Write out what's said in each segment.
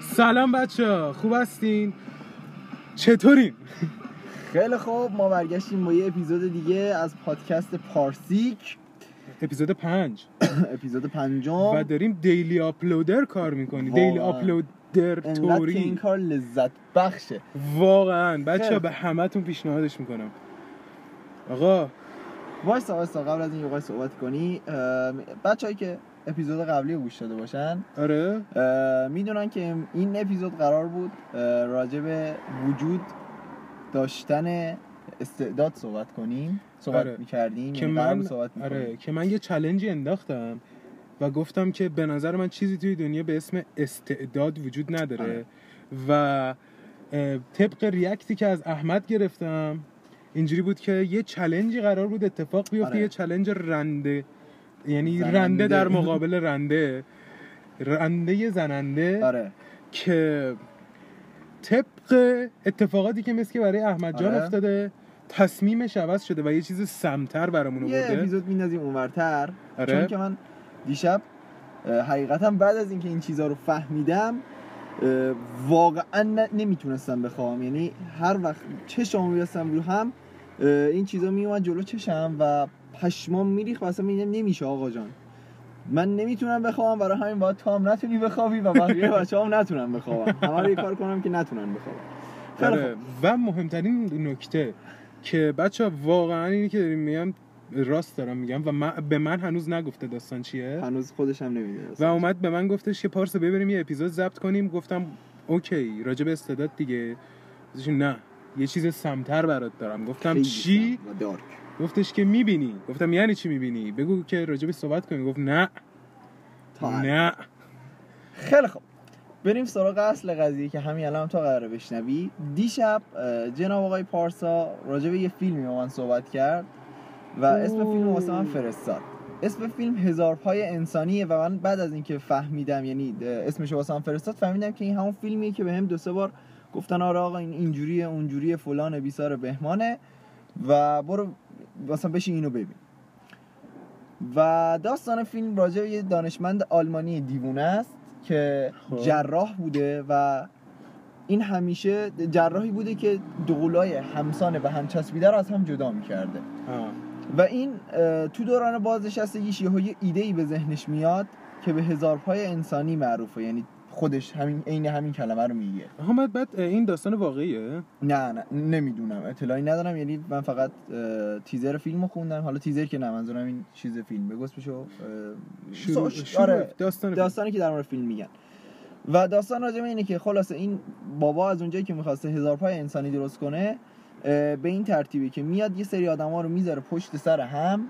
سلام بچه خوب هستین؟ چطورین؟ خیلی خوب ما برگشتیم با یه اپیزود دیگه از پادکست پارسیک. اپیزود پنج. اپیزود پنجم. و داریم دیلی آپلودر کار می‌کنیم. دیلی واقعا. که این کار لذت بخشه. واقعا. بچه. به همتون پیشنهادش می‌کنم. آقا. وایسا وایسا قبل از این یه صحبت کنی بچه هایی که اپیزود قبلی گوش داده باشن آره. می‌دونن که این اپیزود قرار بود راجع به وجود داشتن استعداد صحبت کنیم. صحبت آره. می‌کردیم که من صحبت. آره. که من یه چلنجی انداختم. و گفتم که به نظر من چیزی توی دنیا به اسم استعداد وجود نداره آره. و طبق ریاکتی که از احمد گرفتم اینجوری بود که یه چلنجی قرار بود اتفاق بیفته آره. یه چلنج رنده یعنی زننده. رنده در مقابل رنده رنده زننده آره که طبق اتفاقاتی که مثل که برای احمد جان آره. افتاده تصمیمش عوض شده و یه چیز سمتر برامون یه آورده اپیزود میندازیم اونورتر آره. چون که من دیشب حقیقتا بعد از اینکه این چیزها رو فهمیدم واقعا نمی‌تونستم بخوام یعنی هر وقت چشام می‌رسم رو هم این چیزا میومد جلو چشم و پشمام میریخ و اصلا نمیشه آقا جان. من نمی‌تونم بخوام برای همین باید تو هم نتونی بخوابی و بقیه بچه هم نتونن بخوابن. همه رو کار کنم که نتونن بخوابن. خیلی آره. و مهمترین نکته که بچه واقعا اینی که داریم میگم راست دارم میگم و من به من هنوز نگفته داستان چیه. هنوز خودش هم نمی‌دونه و اومد به من گفتش که پارسا ببریم یه اپیزود ضبط کنیم. گفتم اوکی راجع به استعداد دیگه. نه یه چیز سمتر برات دارم. گفتم چی؟ دارک. گفتش که می‌بینی. گفتم یعنی چی می‌بینی؟ بگو که راجع به صحبت کنیم. گفت نه. تا الان. نه. خیلی خوب. بریم سراغ اصل قضیه که همین الان تو قراره بشنوی. دیشب جناب آقای پارسا راجع به یه فیلمی با من صحبت کرد. و اسم فیلم رو واسه من فرستاد اسم فیلم هزار پای انسانیه و من بعد از اینکه فهمیدم یعنی اسمش واسه من فرستاد فهمیدم که این همون فیلمیه که بهم دو سه بار گفتن آره آقا این اینجوریه اونجوریه فلان بیسار بهمانه و برو مثلا بشین اینو ببین و داستان فیلم راجع به یه دانشمند آلمانی دیوونه است که خب. جراح بوده و این همیشه جراحی بوده که دوقلای همسانه و هم چسبیده رو از هم جدا می‌کرده آه. و این تو دوران بازنشستگیش یهو یه ایده ای به ذهنش میاد که به هزار پای انسانی معروفه. یعنی خودش همین عین همین کلمه رو میگه. آها بعد این داستان واقعیه؟ نه نه نمی‌دونم. اطلاعی ندارم. یعنی من فقط تیزر فیلم رو خوندم. حالا تیزر که نه منظورم این چیز فیلم. بگو اسمشو اه، شروع, آره داستان داستانی که در مورد فیلم میگن. و داستان راجع به اینه که خلاصه این بابا از اونجایی که می‌خواسته هزار پای انسانی درست کنه به این ترتیبی که میاد یه سری آدما رو می‌ذاره پشت سر هم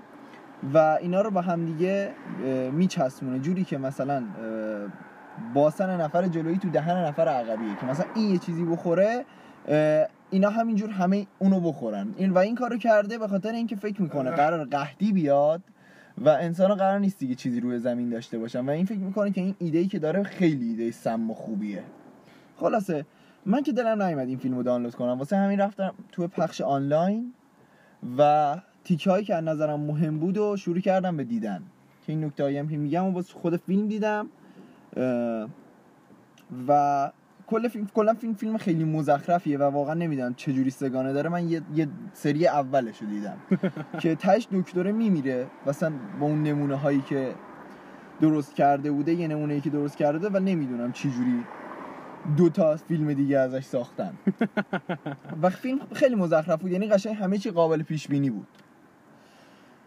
و اینا رو با هم دیگه میچسبونه. جوری که مثلا باسن نفر جلویی تو دهن نفر عقبیه که مثلا این یه چیزی بخوره اینا همینجور همه اونو بخورن. این و این کارو کرده به خاطر اینکه فکر می‌کنه قرار قحطی بیاد و انسان قرار نیست دیگه چیزی روی زمین داشته باشن. و این فکر می‌کنه که این ایده ای که داره خیلی ایده سم و خوبیه. خلاصه من که دلم نیومد این فیلم رو دانلود کنم. واسه همین رفتم تو پخش آنلاین و تیکه هایی که از نظرم مهم بود و شروع کردم به دیدن. که این نکته هم که میگم و باز خود فیلم دیدم. و کل فیلم کلا فیلم فیلم خیلی مزخرفیه و واقعا نمی‌دونم چه جوری سگانه داره. من یه, یه سری اولش رو دیدم. که تش دکتره میمیره. مثلا با اون نمونه هایی که درست کرده بوده یه نمونه ای که درست کرده و نمی‌دونم چی جوری دو تا فیلم دیگه ازش ساختن. و فیلم خیلی مزخرف بود. یعنی قشنگ همه چی قابل پیش بینی بود.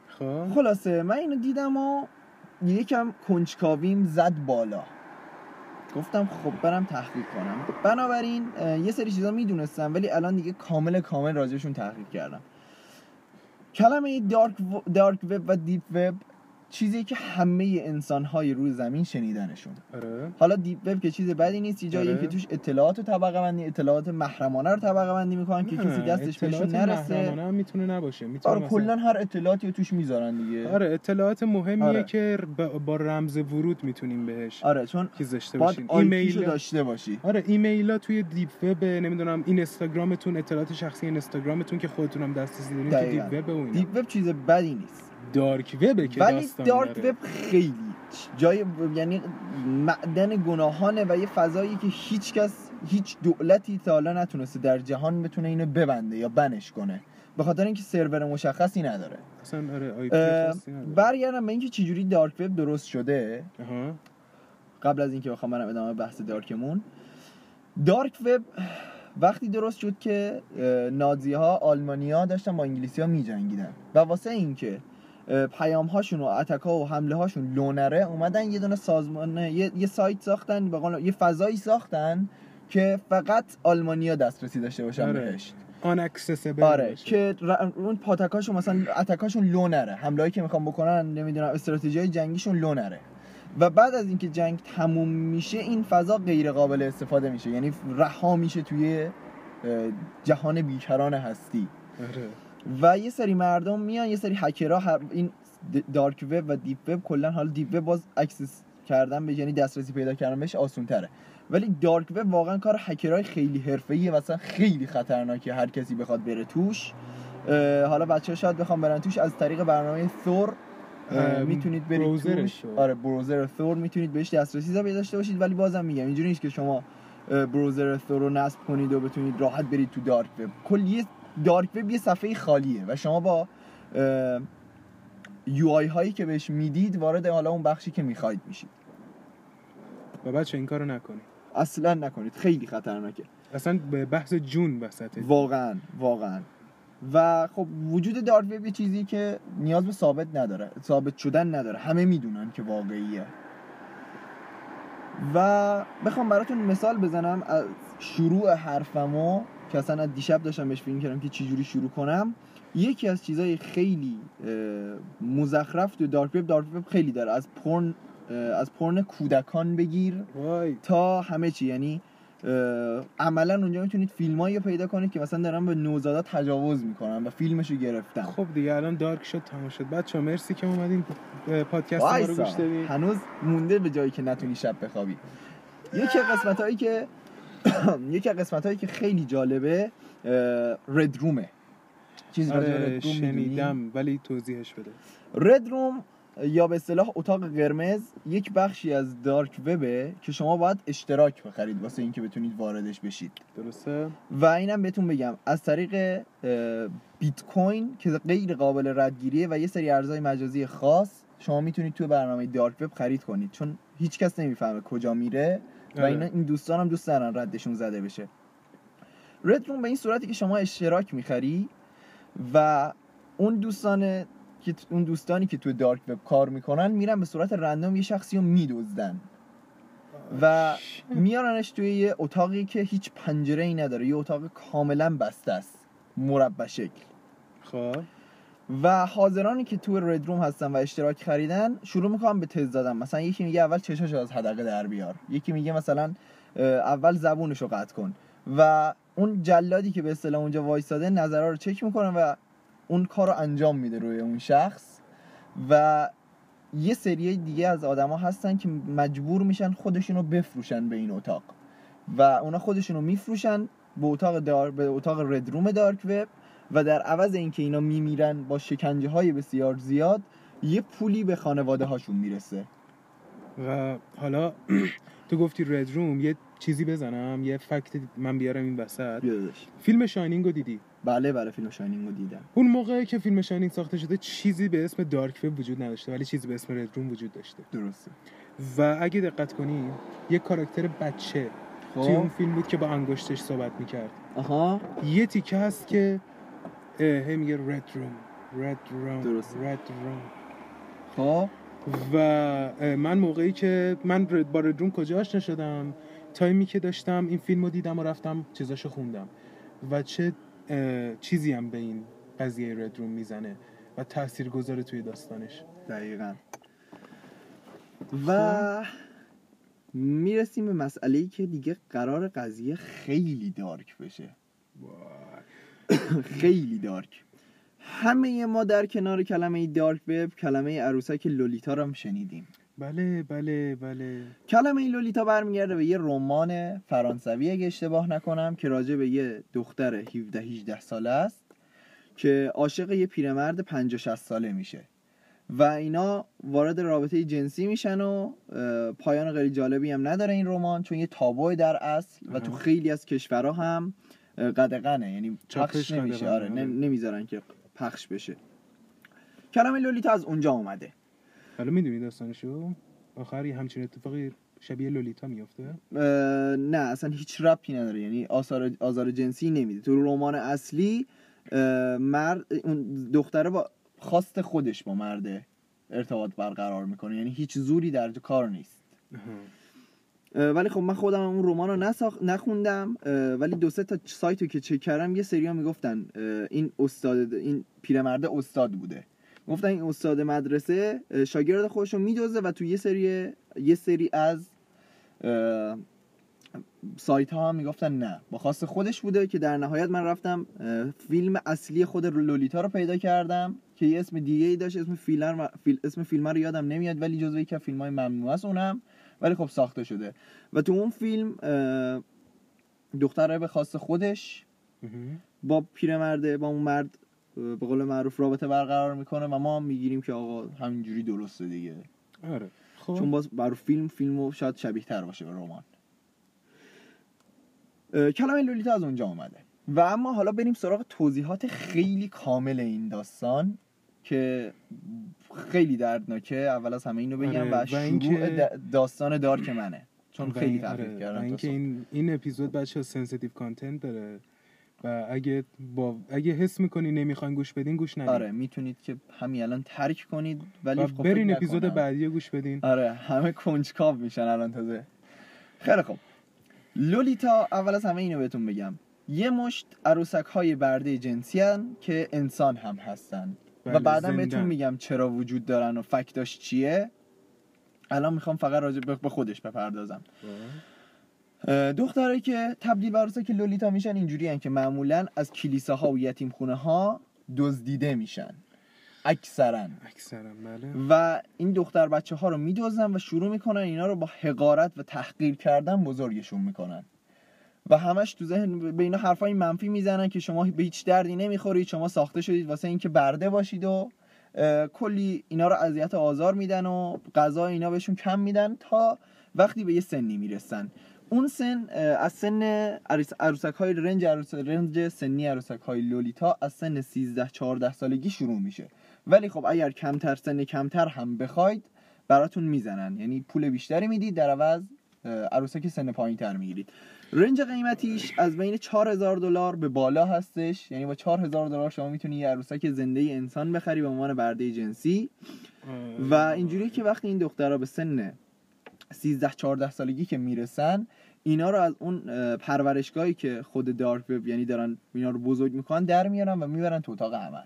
خب. خلاصه من اینو دیدم و یکم کنجکاویم زد بالا. گفتم خب برم تحقیق کنم. بنابراین یه سری چیزا می‌دونستم ولی الان دیگه کامل کامل راجبشون تحقیق کردم. کلمه dark, و... dark web و deep web چیزی که همه انسان های روی زمین شنیدنشون. آره. حالا deep web که چیز بدی نیست یه جایی آره. که توش اطلاعات رو طبقه بندی اطلاعات محرمانه رو طبقه بندی می‌کنن که کسی دستش بهشون نرسه. محرمانه هم می‌تونه نباشه می‌تونه آره کلا هر اطلاعاتی رو توش می‌ذارن دیگه. آره اطلاعات مهمیه آره. که با, رمز ورود می‌تونیم بهش آره چون چیز داشته IP شو ایمیل داشته باشی. آره ایمیل ها توی deep web نمی‌دونم این اینستاگرامتون اطلاعات شخصی اینستاگرامتون که خودتون هم دسترسی دارین تو. deep web و اینا. deep web چیز بدی نیست. dark web ه که ولی dark. web خیلی جای یعنی معدن گناهانه و یه فضایی که هیچ کس هیچ دولتی تا حالا نتونسته در جهان بتونه اینو ببنده یا ban ش کنه به خاطر اینکه سرور مشخصی نداره اصلا آره آی پی اه، خاصی نداره. برگردم به اینکه چجوری دارک وب درست شده. قبل از اینکه بخوام برم ادامه بحث دارکمون دارک وب وقتی درست شد که نازی ها آلمانیا داشتن با انگلیسی ها می جنگیدن و واسه اینکه پیام هاشون و اتک ها و حمله هاشون لونره اومدن یه دونه سازمان یه, یه سایت ساختن به قول- یه فضایی ساختن که فقط آلمانیا دسترسی داشته باشن آره. بهش. آره باشه. که ر- اون پاتکاشون مثلا attack اشون لو نره حملهایی که می‌خوان بکنن نمی‌دونم استراتژی جنگیشون لو نره و بعد از اینکه جنگ تموم میشه این فضا غیر قابل استفاده میشه. یعنی رها میشه توی جهان بیکران هستی. آره. و یه سری مردم میان یه سری هکرها هر- این dark web و deep web کلا حالا deep web باز access کردن به یعنی دسترسی پیدا کردن بهش آسون تره ولی دارک وب واقعا کار هکرهای خیلی حرفه‌ایه اصلا خیلی خطرناکه هر کسی بخواد بره توش. حالا بچه شاید بخوام برن توش از طریق برنامه ثور می‌تونید برید توش. آره بروزر ثور می‌تونید بهش دسترسی داشته باشید ولی بازم میگم اینجوری نیست که شما بروزر ثور رو نصب کنید و بتونید راحت برید تو دارک وب کلیه دارک وب یه صفحه خالیه و شما با یو آی هایی که بهش می‌دید وارد حالا اون بخشی که می‌خواید میشید. و بچه این کارو نکنید. اصلا نکنید. خیلی خطرناکه. اصلا به بحث جون وسطه. واقعا واقعا. و خب وجود دارک وب یه چیزی که نیاز به ثابت نداره ثابت شدن نداره. همه می‌دونن که واقعیه. و بخوام براتون مثال بزنم از شروع حرفمو. که اصلا از دیشب داشتم بهش فکر کردم که چجوری شروع کنم. یکی از چیزهای خیلی مزخرف تو دارک وب دارک وب خیلی داره. از پرن از پرن کودکان بگیر وای. تا همه چی. یعنی عملا اونجا می‌تونید فیلمایی رو پیدا کنید که مثلا دارن به نوزادا تجاوز می‌کنن و فیلمش رو گرفتن. خب دیگه الان دارک شد تمام شد. بچه مرسی که اومدین پادکست ما رو. گوش دادین. هنوز مونده به جایی که نتونی شب بخوابی. یکی قسمت هایی که یکی از قسمت هایی که خیلی جالبه رد رومه به آره رد روم می‌دونی؟ شنیدم ولی توضیحش بده. رد روم یا به اصطلاح اتاق قرمز یک بخشی از دارک وبه که شما باید اشتراک بخرید واسه اینکه بتونید واردش بشید. درسته؟ و اینم بهتون بگم از طریق بیت کوین که غیر قابل ردگیریه و یه سری ارزهای مجازی خاص شما می‌تونید تو برنامه دارک وب خرید کنید. چون هیچ کس نمی‌فهمه کجا میره. و آره. اینا این دوستان هم دوست دارن ردشون زده بشه. رد روم به این صورتی که شما اشتراک می‌خری و اون دوستان که اون دوستانی که تو دارک وب کار می‌کنن میرن به صورت رندوم یه شخصی رو میدزدن. و میارنش توی یه اتاقی که هیچ پنجره ای نداره یه اتاق کاملا بسته است. مربع شکل. خب. و حاضرانی که تو رد روم هستن و اشتراک خریدن شروع می‌کنن به تز دادن مثلا یکی میگه اول چشاشو از حدقه در بیار. یکی میگه مثلا اول زبونشو قطع کن. و اون جلادی که به اصطلاح اونجا وایساده نظرها رو چک می‌کنه و اون کار انجام میده روی اون شخص. و یه سری دیگه از آدما هستن که مجبور میشن خودشونو بفروشن به این اتاق. و اونا خودشونو میفروشن به اتاق دار به اتاق رد روم دارک وب و در عوض اینکه اینا میمیرن با شکنجه های بسیار زیاد یه پولی به خانواده هاشون می‌رسه. و حالا تو گفتی red room یه چیزی بزنم یه fact من بیارم این وسط. بیادش فیلم Shining رو دیدی؟ بله بله فیلم Shining رو دیدم. اون موقعی که فیلم Shining ساخته شده چیزی به اسم dark web وجود نداشته ولی چیزی به اسم red room وجود داشته. درسته. و اگه دقت کنی یه کاراکتر بچه توی اون فیلم بود که با انگشتش صحبت می‌کرد. آها. یه تیکه هست که هی میگه red room red room. red room خب؟ و من موقعی که من با رد روم کجا آشنا شدم؟ تایمی که داشتم این فیلم رو دیدم و رفتم چیزاشو خوندم. و چه چیزی هم به این قضیه رد روم می‌زنه و تأثیر گذاره توی داستانش. دقیقا. و می‌رسیم به مسئله ای که دیگه قرار قضیه خیلی دارک بشه. خیلی دارک. همه ما در کنار کلمه دارک وب کلمه عروسک لولیتا رو هم شنیدیم. بله بله بله. کلمه لولیتا برمیگرده به یه رمان فرانسوی اگه اشتباه نکنم که راجع به یه دختر 17 18 ساله است که عاشق یه پیرمرد 50 60 ساله میشه. و اینا وارد رابطه جنسی میشن و پایان خیلی جالبی هم نداره این رمان چون یه تابوی در اصل و تو. خیلی از کشورها هم اه، قدغنه. یعنی پخش نمیشه. آره آره. نم- نمی‌ذارن که پخش بشه. کلمه لولیتا از اونجا اومده. حالا می‌دونی داستانشو؟ آخر یه همچین اتفاقی شبیه لولیتا میفته نه اصلا هیچ ربطی نداره. یعنی آثار آزار جنسی نمیده. تو رمان اصلی مرد اون دختره با خواست خودش با مرد ارتباط برقرار می‌کنه. یعنی هیچ زوری در کار نیست. ولی خب من خودم اون رمان رو نساخ... نخوندم ولی دو سه تا سایت رو که چک کردم یه سری می‌گفتن این استاد این پیرمرده استاد بوده. گفتن این استاد مدرسه شاگرد خودش رو میدوزه و تو یه سری یه سری از سایت ها هم می‌گفتن نه. با خواست خودش بوده که در نهایت من رفتم فیلم اصلی خود لولیتا رو پیدا کردم که یه اسم دیگه ای داشت اسم فیلم فیل اسم فیلم رو یادم نمیاد ولی جزو یکی از فیلم های ممنوع است اونم. ولی خب ساخته شده. و تو اون فیلم دختره به خواست خودش. با پیرمرده با اون مرد به قول معروف رابطه برقرار می‌کنه و ما هم می‌گیریم که آقا همینجوری درسته دیگه. آره. خب. چون باز بر فیلم فیلمو شاید شبیه تر باشه به رمان. کلمه لولیتا از اونجا اومده. و اما حالا بریم سراغ توضیحات خیلی کامل این داستان. که خیلی دردناکه. اول از همه اینو بگم آره، و شروع داستان dark منه. چون خیلی تحقیق آره، و کردم اینکه. این این اپیزود بچه sensitive content داره. و اگه با اگه حس می‌کنی نمی‌خواین گوش بدین گوش ندین. آره می‌تونید که همین الان ترک کنید ولی و خب برین اپیزود. بعدی گوش بدین. آره همه کنجکاو میشن الان تازه. خیلی خوب. لولیتا اول از همه اینو بهتون بگم. یه مشت عروسک های برده جنسی هن که انسان هم هستن. و بله، بعدا. بهتون میگم چرا وجود دارن و فکتاش چیه. الان می‌خوام فقط راجع به خودش بپردازم. اه، دخترایی که تبدیل به عروسک لولیتا میشن اینجوری هن که معمولا از کلیساها و یتیم خونه ها دزدیده میشن. اکثرا. اکثرا بله. و این دختر بچه ها رو میدوزن و شروع می‌کنن اینا رو با حقارت و تحقیر کردن بزرگشون می‌کنن. و همش تو ذهن به اینا حرفای منفی می‌زنن که شما به هیچ دردی نمی‌خورید شما ساخته شدید واسه اینکه برده باشید و کلی اینا رو اذیت آزار میدن و غذا اینا بهشون کم میدن تا وقتی به یه سنی می‌رسن. اون سن از سن عروسک های رنج عروس رنج سنی عروسک های لولیتا از سن 13 14 سالگی شروع میشه. ولی خب اگر کمتر سن کمتر هم بخواید براتون می‌زنن. یعنی پول بیشتری می‌دید در عوض عروسک سن پایین تر می‌گیرید. رنج قیمتیش از بین 4000 دلار به بالا هستش. یعنی با 4000 دلار شما می‌تونی یه عروسک زنده انسان بخری به عنوان برده جنسی. و اینجوری که وقتی این دخترها به سن 13 14 سالگی که می‌رسن اینا رو از اون اه، پرورشگاهی که خود دارک وب یعنی دارن اینا رو بزرگ می‌کنن در میارن و می‌برن تو اتاق عمل.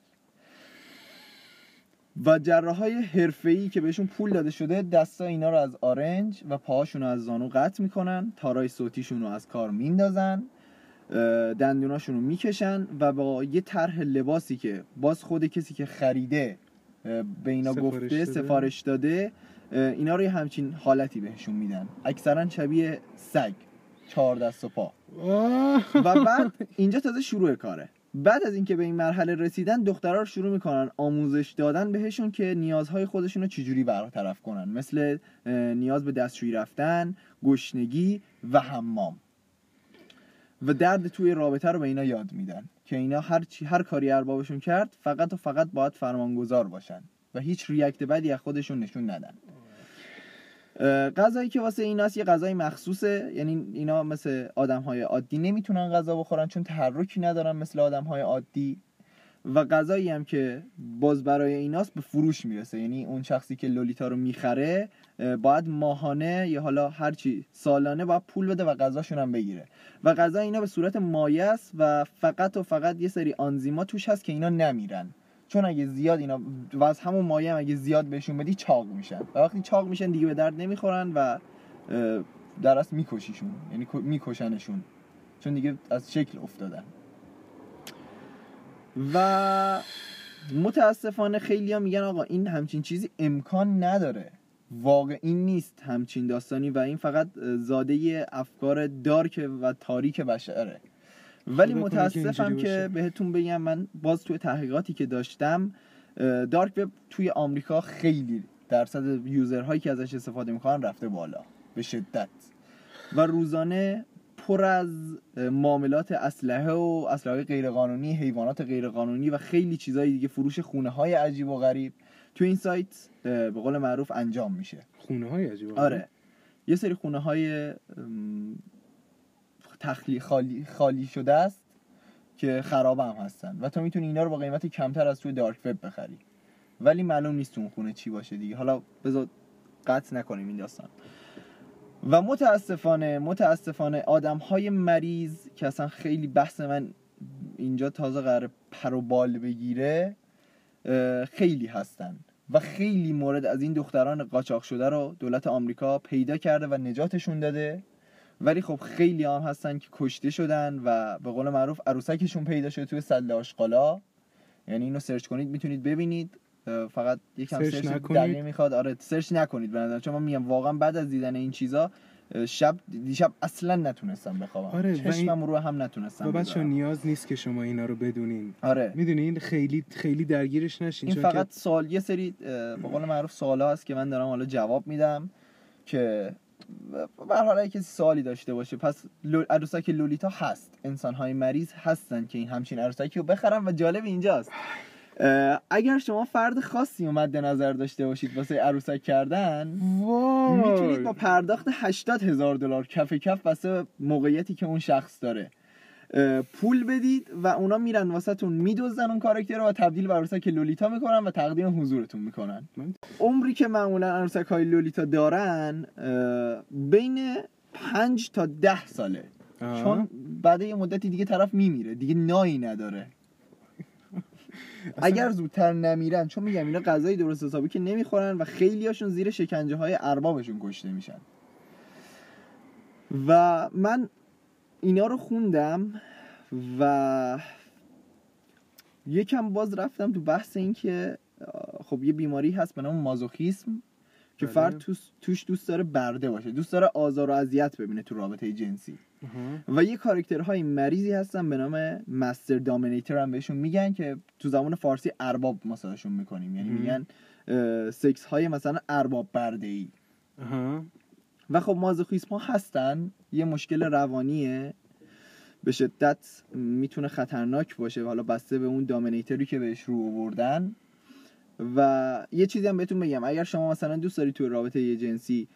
و جراحای حرفه‌ای که بهشون پول داده شده دستا اینا رو از آرنج و پاهاشون رو از زانو قطع می‌کنن تارای صوتیشون رو از کار میندازن دندوناشون رو می‌کشن و با یه طرح لباسی که باز خود کسی که خریده به اینا سفارش گفته داده. سفارش داده اینا رو یه همچین حالتی بهشون میدن اکثرا شبیه سگ چهار دست و پا. و بعد اینجا تازه شروع کاره بعد از اینکه به این مرحله رسیدن دخترها رو شروع می‌کنن آموزش دادن بهشون که نیازهای خودشون رو چجوری برطرف کنن. مثل نیاز به دستشویی رفتن گشنگی و حمام. و درد توی رابطه رو به اینا یاد میدن که اینا هر چی هر کاری اربابشون کرد فقط و فقط باید فرمانگذار باشن و هیچ ریاکت بدی از خودشون نشون ندن. غذایی که واسه ایناست یه غذای مخصوصه. یعنی اینا مثل آدم های عادی نمی‌تونن غذا بخورن چون تحرکی ندارن مثل آدم های عادی. و غذایی هم که باز برای ایناست به فروش می‌رسه. یعنی اون شخصی که لولیتا رو می‌خره باید ماهانه یا حالا هرچی سالانه باید پول بده و غذاشون هم بگیره. و غذا اینا به صورت مایع است و فقط و فقط یه سری آنزیما توش هست که اینا نمیرن. چون اگه زیاد اینا و از همون مایه هم اگه زیاد بهشون بدی چاق میشن. و وقتی چاق میشن دیگه به درد نمی‌خورن و اه، در اصل میکشیشون. یعنی میکشنشون. چون دیگه از شکل افتادن. و متاسفانه خیلی ها میگن آقا این همچین چیزی امکان نداره. واقع این نیست همچین داستانی و این فقط زاده افکار دارک و تاریک بشره. ولی که متاسفم که. بهتون بگم من باز توی تحقیقاتی که داشتم دارک وب توی آمریکا خیلی درصد یوزرهایی که ازش استفاده می‌کنن رفته بالا به شدت. و روزانه پر از معاملات اسلحه و اسلحه غیرقانونی حیوانات غیرقانونی و خیلی چیزای دیگه فروش خونه های عجیب و غریب توی این سایت به قول معروف انجام میشه. خونه های عجیبه آره. یه سری خونه های تخلی خالی, خالی شده است که خراب هم هستن. و تو می‌تونی اینا رو با قیمت کمتر از توی دارک وب بخری. ولی معلوم نیست اون خونه چی باشه دیگه. حالا بذار قطع نکنیم این داستان. و متاسفانه متاسفانه آدم های مریض که اصلا خیلی بحث من اینجا تازه قرار پر و بال بگیره خیلی هستن. و خیلی مورد از این دختران قاچاق شده رو دولت آمریکا پیدا کرده و نجاتشون داده. ولی خب خیلی هم هستن که کشته شدن و به قول معروف عروسکشون پیدا شده توی سطل آشغالا. یعنی اینو search کنید می‌تونید ببینید. فقط یکم search search نکنید. دقیق می‌خواد. آره search نکنید به نظرم چون من میگم واقعا بعد از دیدن این چیزا شب دیشب اصلا نتونستم بخوابم. آره، چشمم رو هم نتونستم و بچه. نیاز نیست که شما اینا رو بدونین. آره. می‌دونین خیلی خیلی درگیرش نشین. این چون فقط که سوال یه سری به قول معروف سوالا هست که من دارم حالا جواب میدم که به حال اگه کسی سوالی داشته باشه پس عروسک لولیتا هست. انسان های مریض هستن که این همچین عروسکی رو بخرن و جالب اینجاست. اگر شما فرد خاصی رو مد نظر داشته باشید واسه عروسک کردن وای. می‌تونید با پرداخت 80 هزار دلار کف کف واسه موقعیتی که اون شخص داره. پول بدید و اونا میرن واسهتون میدوزن اون کاراکتر رو و تبدیل به عروسک لولیتا می‌کنن و تقدیم حضورتون می‌کنن. عمری که معمولا عروسک های لولیتا دارن بین پنج تا ده ساله. آه. چون بعد یه مدتی دیگه طرف میمیره دیگه نایی نداره. اگر زودتر نمیرن چون میگم اینا غذای درست حسابی که نمی‌خورن و خیلی هاشون زیر شکنجه های اربابشون کشته میشن. و من اینا رو خوندم و یکم باز رفتم تو بحث این که خب یه بیماری هست به نام مازوخیسم که بله. فرد توش, توش دوست داره برده باشه دوست داره آزار و اذیت ببینه تو رابطه جنسی. و یه کاراکترهای مریضی هستن به نام مستر دامینیتر هم بهشون میگن که تو زمان فارسی ارباب مساویشون می‌کنیم یعنی. میگن سکس های مثلا ارباب برده ای. و خب مازوخیسم ها هستن یه مشکل روانیه. به شدت می‌تونه خطرناک باشه. حالا بسته به اون دامینیتری که بهش رو آوردن. و یه چیزی هم بهتون بگم. اگر شما مثلا دوست دارید توی رابطه یه جنسی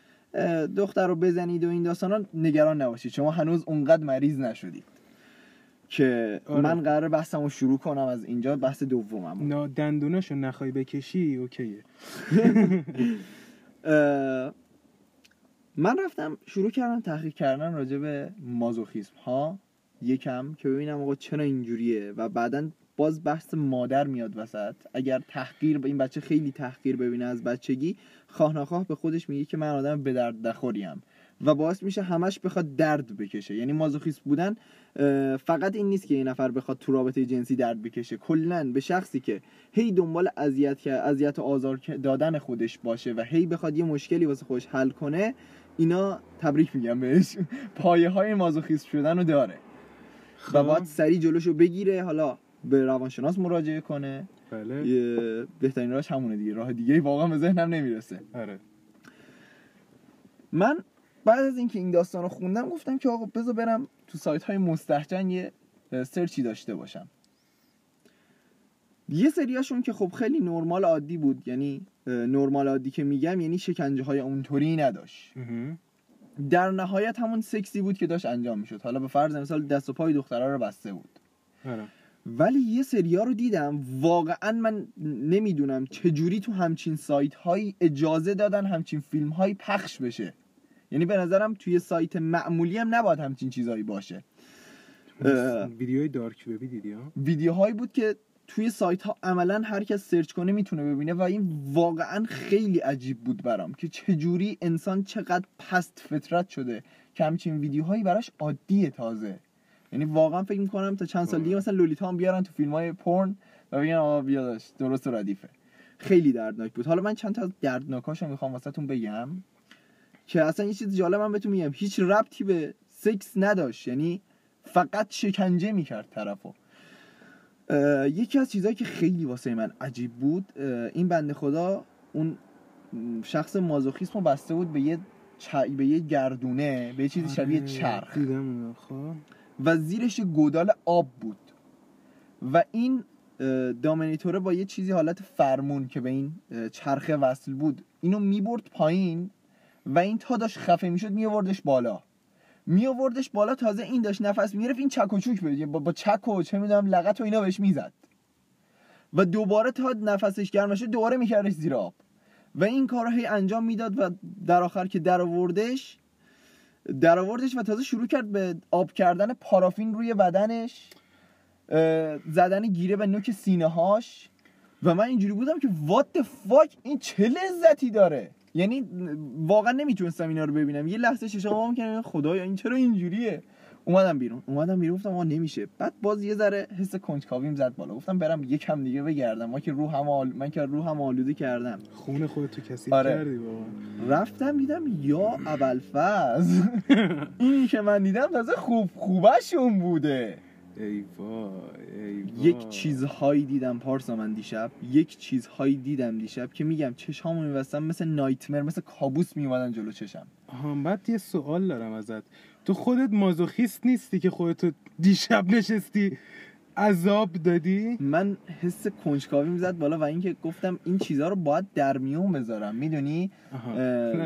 دختر رو بزنید و این داستانا نگران نباشید. شما هنوز اونقدر مریض نشدید که آره. من قرار بحثم رو شروع کنم از اینجا. بحث دومم. نا دندوناشو نخوای بکشی اوکیه. من رفتم شروع کردم تحقیق کردن راجع به مازوخیسم. ها یکم که ببینم آقا چرا اینجوریه و بعدا باز بحث مادر میاد وسط. اگر تحقیر این بچه خیلی تحقیر ببینه از بچگی خواه نخواه به خودش میگه که من آدم به درد نخوریم. و باعث میشه همش بخواد درد بکشه. یعنی مازوخیست بودن فقط این نیست که یه نفر بخواد تو رابطه جنسی درد بکشه. کلا به شخصی که هی دنبال اذیت اذیت و آزار دادن خودش باشه و هی بخواد یه مشکلی واسه خودش حل کنه اینا تبریک میگم بهش. پایه های مازوخیست شدن رو داره. و خب. باید سریع جلوشو بگیره حالا به روانشناس مراجعه کنه. بله. بهترین راهش همونه دیگه. راه دیگه واقعا به ذهنم نمی‌رسه. آره. من بعد از اینکه این داستان رو خوندم گفتم که آقا بذار برم تو سایت های مستحجن یه سرچی داشته باشم. یه سریاشون که خب خیلی نرمال عادی بود یعنی نرمال عادی که میگم یعنی شکنجه های اونطوری نداشت. در نهایت همون سکسی بود که داشت انجام می‌شد. حالا به فرض مثال دست و پای دخترها رو بسته بود. آره. ولی یه سریا رو دیدم واقعا من نمی‌دونم چجوری تو همچین سایت هایی اجازه دادن همچین فیلم هایی پخش بشه. یعنی به نظرم توی سایت معمولی هم نباید همچین چیزایی باشه. ویدیوهای دارک وبی دیدی ها؟ ویدیوهایی بود که توی سایت ها عملا هر کس سرچ کنه می‌تونه ببینه و این واقعا خیلی عجیب بود برام که چجوری انسان چقدر پست فطرت شده که همچین ویدیوهایی براش عادیه تازه. یعنی واقعا فکر می‌کنم تا چند سال دیگه مثلا لولیتا هم بیارن تو فیلم های پرن و بگن آقا بیا داشت درست و ردیفه. خیلی دردناک بود. حالا من چند تا از دردناکاشو می‌خوام واسهتون بگم که اصلا یه چیز جالب من بهتون میگم. هیچ ربطی به سکس نداشت. یعنی فقط شکنجه می‌کرد طرفو. یکی از چیزهایی که خیلی واسه من عجیب بود این بنده خدا اون شخص مازوخیسمو بسته بود به یه چ- به یه گردونه به یه چیزی شبیه آره، چرخ. دیدم خب. و زیرش گودال آب بود. و این اه، دامینیتوره با یه چیزی حالت فرمون که به این چرخه وصل بود اینو می‌برد پایین و این تا داشت خفه می‌شد میوردش بالا. میوردش بالا تازه این داشت نفس می‌گرفت این چک و چوک بده با, با چک و چه می‌دونم لغت و اینا بهش می‌زد. و دوباره تا نفسش گرم شد دوباره میکردش زیر آب. و این کار هی انجام می‌داد و در آخر که در آوردش در آوردش و تازه شروع کرد به آب کردن پارافین روی بدنش زدن گیره به نوک سینه هاش و من اینجوری بودم که the fuck این چه لذتی داره؟ یعنی واقعا نمی‌تونستم اینا رو ببینم. یه لحظه چشام وا کردم خدایا این چرا اینجوریه؟ اومدم بیرون. اومدم بیرون گفتم آقا نمیشه. بعد باز یه ذره حس کنجکاویم زد بالا. گفتم برم یکم دیگه بگردم. ما که روحم آل... من که روحم آلوده کردم. خون خودتو کسی آره. کردی بابا. رفتم دیدم یا ابوالفضل. این که من دیدم تازه خوب خوبشون بوده. ای وای ای وای. یک چیزهایی دیدم پارسا من دیشب یک چیزهایی دیدم دیشب که میگم چشامو میبستم مثل نایتمر مثل کابوس میومدن جلو چشم آها بعد یه سوال دارم ازت تو خودت مازوخیست نیستی که خودتو دیشب نشستی عذاب دادی من حس کنجکاوی می‌زد بالا و اینکه گفتم این چیزها رو باید در میون بذارم می‌دونی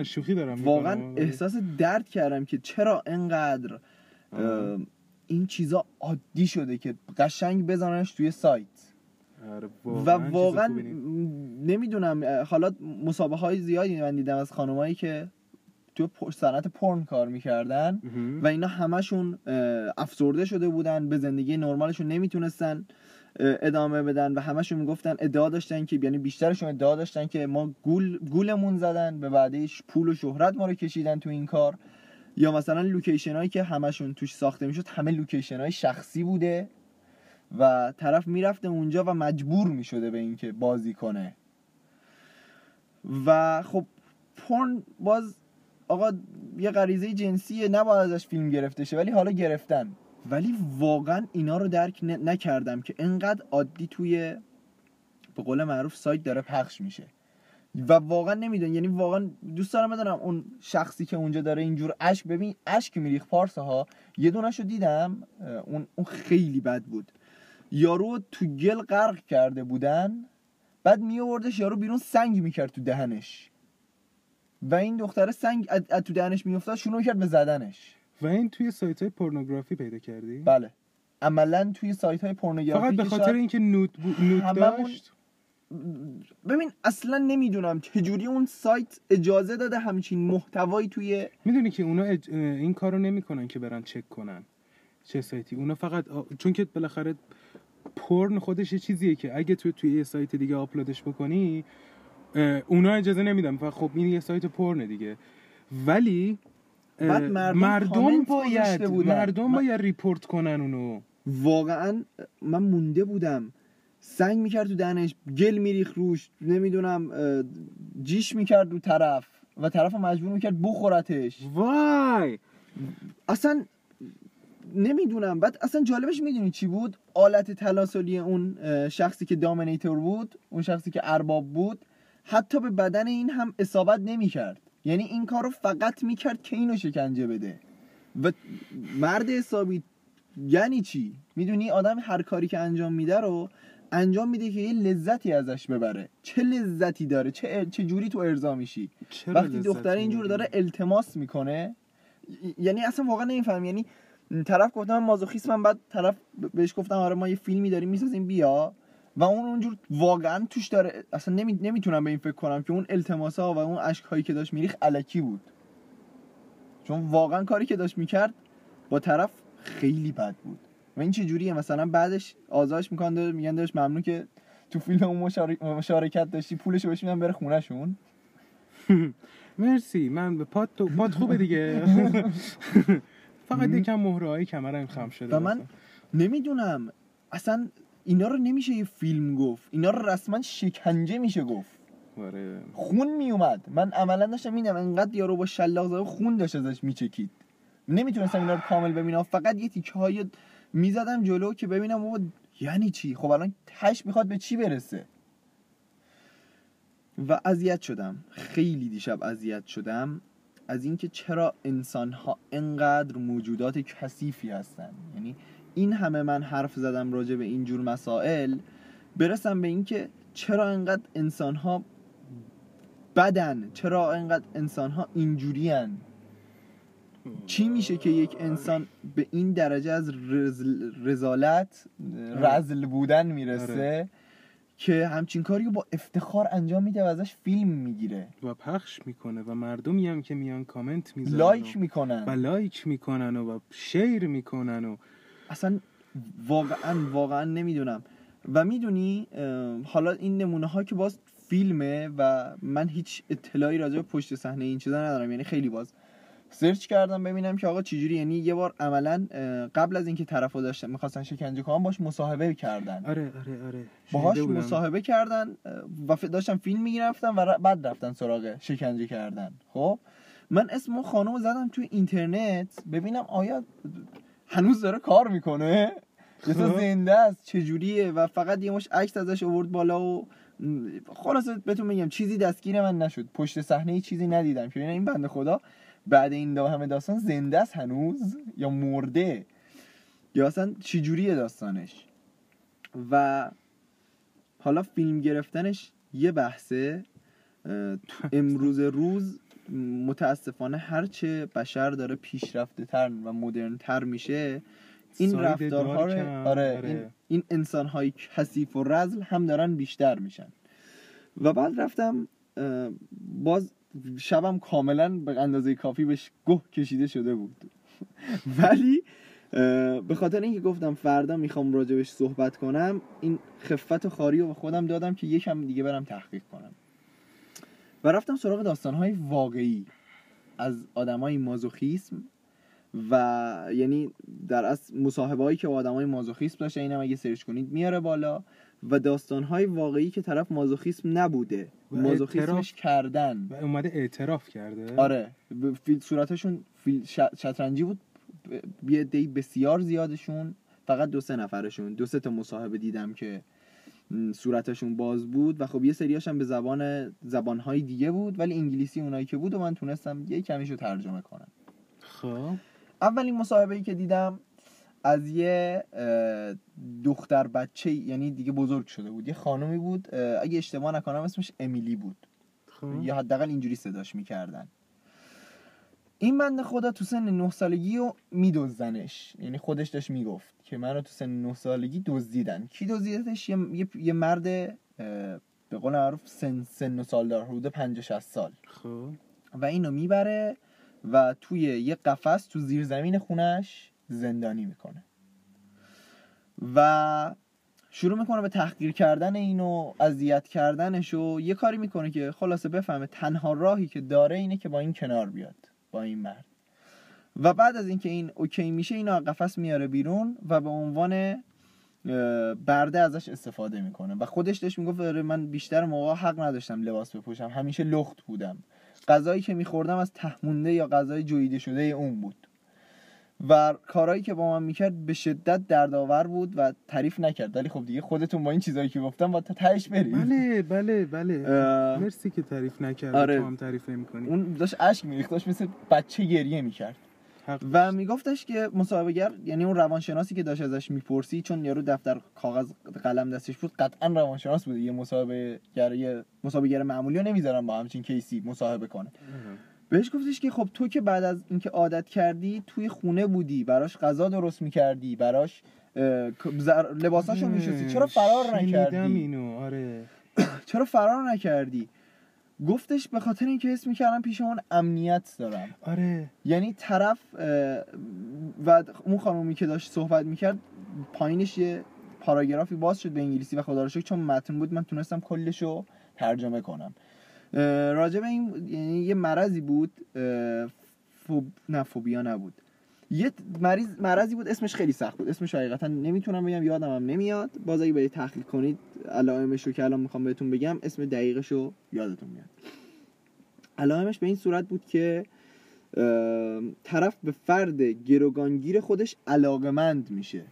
شوخی دارم واقعا. احساس درد کردم که چرا انقدر. این چیزا عادی شده که قشنگ بزننش توی سایت آره، و واقعاً. نمی‌دونم حالا مسابقه های زیادی من دیدم از خانمایی که تو صنعت پرن کار می‌کردن. و اینا همشون افسرده شده بودن به زندگی نرمالشون نمی‌تونستن ادامه بدن و همشون می‌گفتن ادعا داشتن که یعنی بیشترشون ادعا داشتن که ما گول گولمون زدن به بعدش پول و شهرت ما رو کشیدن تو این کار یا مثلا لوکیشن هایی که همشون توش ساخته می‌شد همه لوکیشن های شخصی بوده و طرف می‌رفته اونجا و مجبور می‌شده به اینکه بازی کنه. و خب پرن باز آقا یه غریزه جنسیه نباید ازش فیلم گرفته شه ولی حالا گرفتن. ولی واقعا اینا رو درک نکردم که انقدر عادی توی به قول معروف سایت داره پخش میشه. و واقعا نمیدون یعنی واقعا دوست دارم بدونم اون شخصی که اونجا داره اینجور اشک ببین اشک میریخ پارسا ها یه دونشو دیدم اه، اون اون خیلی بد بود. یارو تو گل غرق کرده بودن بعد می آوردش یارو بیرون سنگ می‌کرد تو دهنش. و این دختره سنگ از تو دهنش میافتاد شروع کرد به زدنش. و این توی سایت های پورنوگرافی پیدا کردی؟ بله. عملا توی سایت های پورنوگرافی فقط به خاطر اینکه نود, بو... نود هممون- داشت؟ ببین اصلا نمی‌دونم چجوری اون سایت اجازه داده همچین محتوایی توی می‌دونی که اونا اج... این کارو نمی‌کنن که برن چک کنن چه سایتی. اونا فقط آ- چون که بالاخره پرن خودش یه چیزیه که اگه تو توی یه سایت دیگه آپلودش بکنی اونا اجازه نمیدن. و خب این یه سایت پرنه دیگه. ولی بعد مردم مردم باید بودن. مردم باید report کنن اونو. واقعا من مونده بودم. سنگ می‌کرد تو دهنش گل میریخ روش نمی‌دونم جیش می‌کرد رو طرف و طرف رو مجبور می‌کرد بخورتش. وای! اصلا نمی‌دونم بعد اصلا جالبش می‌دونی چی بود؟ آلت تناسلی اون شخصی که دامینیتور بود اون شخصی که ارباب بود حتی به بدن این هم اصابت نمی‌کرد. یعنی این کار رو فقط می‌کرد که اینو شکنجه بده. و مرد حسابی یعنی چی؟ می‌دونی؟ آدم هر کاری که انجام میده رو انجام میده که یه لذتی ازش ببره. چه لذتی داره؟ چه چه جوری تو ارضا میشی؟ وقتی دختره اینجور؟ داره التماس می‌کنه یعنی اصلا واقعا نمیفهم یعنی طرف گفتم من بعد طرف بهش گفتم آره ما یه فیلمی داریم می‌سازیم بیا. و اون اونجور واقعا توش داره اصلا نمی... نمی‌تونم به این فکر کنم که اون التماس ها و اون اشک هایی که داشت میریخ علکی بود. چون واقعا کاری که داشت می‌کرد با طرف خیلی بد بود. و این چه جوریه؟ مثلا بعدش آزادش می‌کنن داره میگن داشت ممنون که تو فیلم اون مشارک- مشارکت داشتی پولشو بهش میدن بره خونهشون. مرسی. من به پات تو پات خوبه دیگه. فقط یکم مهره های کمرم خم شده و من نمی‌دونم. اصلا اینا رو نمیشه یه فیلم گفت. اینا رو رسما شکنجه میشه گفت. آره. خون میومد من عملا داشتم میدم انقدر یارو با شلاق زده خون داشت ازش میچکید. نمی‌تونستم اینا رو کامل ببینم. فقط یه تیکه های می‌زدم جلو که ببینم بابا یعنی چی؟ خب الان تش می‌خواد به چی برسه؟ و اذیت شدم. خیلی دیشب اذیت شدم از اینکه چرا انسان ها انقدر موجودات کثیفی هستن. یعنی این همه من حرف زدم راجع به این جور مسائل برسم به اینکه چرا انقدر انسان ها بدن چرا انقدر انسان ها اینجوری چی میشه که یک انسان به این درجه از رزل- رزالت رزل بودن می‌رسه آره. که همچین کاری رو با افتخار انجام میده و ازش فیلم می‌گیره. و پخش می‌کنه و مردمی هم که میان کامنت می‌ذارن لایک می‌کنن. و لایک می‌کنن و, و شیر می‌کنن و اصلا واقعا واقعا نمی‌دونم. و می‌دونی حالا این نمونه ها که باز فیلمه و من هیچ اطلاعی راجع به پشت صحنه این چیزا ندارم یعنی خیلی باز. سرچ کردم ببینم که آقا چجوری یعنی یه بار عملا قبل از اینکه طرفو داشتن می‌خواستن شکنجه کنن باش مصاحبه کردن. آره آره آره. باهاش. مصاحبه کردن و داشتن فیلم می‌گرفتن و بعد رفتن سراغ شکنجه کردن. خب؟ من اسم اون خانم زدم توی اینترنت ببینم آیا هنوز داره کار می‌کنه؟ یه خب. زنده است چجوریه؟ و فقط یه مش عکس ازش آورد بالا و خلاصه بهتون میگم چیزی دستگیر من نشد. پشت صحنه چیزی ندیدم که. ببینم این بنده خدا بعد این دا همه داستان زنده است هنوز یا مرده؟ یا اصلا چجوریه داستانش؟ و حالا فیلم گرفتنش یه بحثه. امروز روز متاسفانه هرچه بشر داره پیشرفته تر و مدرن تر میشه این رفتارها رو آره آره. این, این انسان های کثیف و رزل هم دارن بیشتر میشن. و بعد رفتم باز شبم کاملا به اندازه کافی بهش گه کشیده شده بود. ولی به خاطر اینکه گفتم فردا می‌خوام راجبش صحبت کنم این خفت و خاری به خودم دادم که یکم دیگه برم تحقیق کنم. و رفتم سراغ داستانهای واقعی از آدمای مازوخیسم و یعنی در اصل مصاحبه هایی که با آدمای مازوخیسم داشته اینم اگه سرچ کنید میاره بالا. و داستانهای واقعی که طرف مازوخیسم نبوده. مازوخیسمش کردن. و اومده اعتراف کرده. آره. فیل صورتشون فیل شطرنجی بود. یه دی بسیار زیادشون فقط دو سه نفرشون. دو سه تا مصاحبه دیدم که صورتشون باز بود. و خب یه سریاش هم به زبان زبانهای دیگه بود ولی انگلیسی اونایی که بود و من تونستم یه کمیشو ترجمه کنم. خب. اولین مصاحبه ای که دیدم از یه دختر بچه یعنی دیگه بزرگ شده بود. یه خانومی بود اگه اشتباه نکنم اسمش امیلی بود. خب. یا حداقل اینجوری صداش می‌کردن. این بنده خدا تو سن نه سالگی رو میدزدنش. یعنی خودش داشت می‌گفت که من رو تو سن نه سالگی دزدیدن. کی دزدیدش؟ یه, یه, یه مرد به قول معروف سن, سن و سال دار حدود 50 60 سال. خب. و اینو می‌بره و توی یه قفس تو زیر زمین خونش زندانی می‌کنه. و شروع می‌کنه به تحقیر کردن اینو اذیت کردنش و یه کاری می‌کنه که خلاصه بفهمه تنها راهی که داره اینه که با این کنار بیاد با این مرد. و بعد از اینکه این اوکی میشه اینو از قفس میاره بیرون و به عنوان برده ازش استفاده می‌کنه. و خودش داشت می‌گفت آره من بیشتر موقع حق نداشتم لباس بپوشم همیشه لخت بودم. غذایی که میخوردم از تهمونده یا غذای جویده شده اون بود. و کارهایی که با من می‌کرد به شدت دردآور بود و تعریف نکرد. ولی خب دیگه خودتون با این چیزایی که گفتم با تهش برید. بله بله بله. اه، مرسی که تعریف نکردی. آره. تو هم تعریف نمی‌کنی. اون داشت اشک میریخت داشت مثل بچه گریه می‌کرد. و میگفتش که مصاحبهگر یعنی اون روانشناسی که داشت ازش می‌پرسی چون یارو دفتر کاغذ قلم دستش بود قطعا روانشناس بوده. یه مصاحبه یه مصاحبهگر معمولی رو نمی‌ذارن با همچین کیسی مصاحبه کنه. بهش گفتش که خب تو که بعد از اینکه عادت کردی توی خونه بودی براش غذا درست می‌کردی براش زر- لباساشو میشستی. چرا فرار نکردی؟ اینو آره. چرا فرار نکردی؟ گفتش به خاطر اینکه حس می‌کردم پیش اون امنیت دارم. آره. یعنی طرف و اون خانومی که داشت صحبت می‌کرد پایینش یه پاراگرافی باز شد به انگلیسی و خدا رو چون متن بود من تونستم کلش رو ترجمه کنم. به این یعنی یه مرضی بود فوب... نه فوبیا نبود. یه مریض مرضی بود اسمش خیلی سخت بود. اسمش حقیقتا نمی‌تونم بگم یادم هم نمیاد. باز اگه برید تحقیق کنید علائمش رو که الان می‌خوام بهتون بگم اسم دقیقش رو یادتون میاد. علائمش به این صورت بود که طرف به فرد گروگانگیر خودش علاقمند میشه.